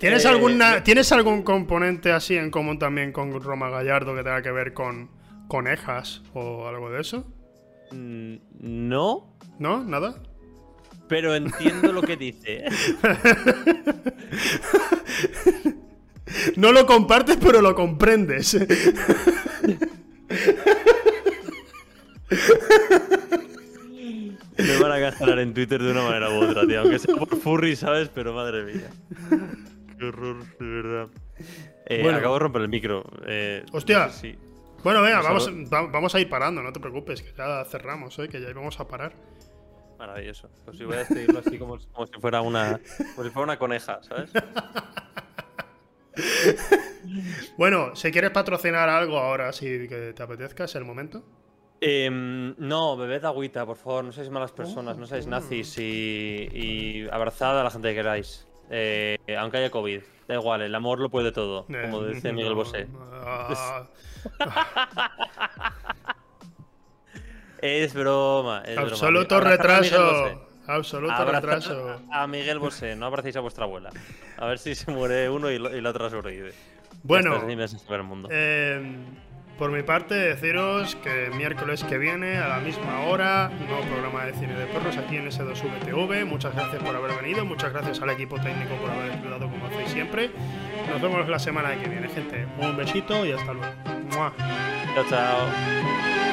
¿Tienes, eh, alguna, ¿Tienes algún componente así en común también con Roma Gallardo que tenga que ver con conejas o algo de eso? Mm, no. ¿No? ¿Nada? Pero entiendo lo que dice. No lo compartes, pero lo comprendes. Me van a gastar en Twitter de una manera u otra, tío. Aunque sea por furry, ¿sabes? Pero madre mía. Qué horror, de verdad. Eh, bueno. Acabo de romper el micro. Eh, Hostia. Bueno, venga, vamos, vamos a ir parando, no te preocupes, que ya cerramos, ¿eh? que ya íbamos a parar. Maravilloso. Pues si voy a despedirlo así como, como, si fuera una, como si fuera una coneja, ¿sabes? bueno, si quieres patrocinar algo ahora, si que te apetezca, es el momento. Em, no, bebed agüita, por favor, no seáis malas personas, no seáis oh. nazis y, y abrazad a la gente que queráis. Eh, aunque haya COVID, da igual, el amor lo puede todo, como eh, dice Miguel Bosé. Ah. es broma. Es Absoluto retraso. Absoluto retraso. A Miguel Bosé, no abracéis a vuestra abuela. A ver si se muere uno y, la otra sobrevive. Bueno, eh, por mi parte, deciros que miércoles que viene, a la misma hora, nuevo programa de cine de perros aquí en S2VTV. Muchas gracias por haber venido, muchas gracias al equipo técnico por haber ayudado como hacéis siempre. Nos vemos la semana que viene, gente. Un besito y hasta luego. Chao, chao.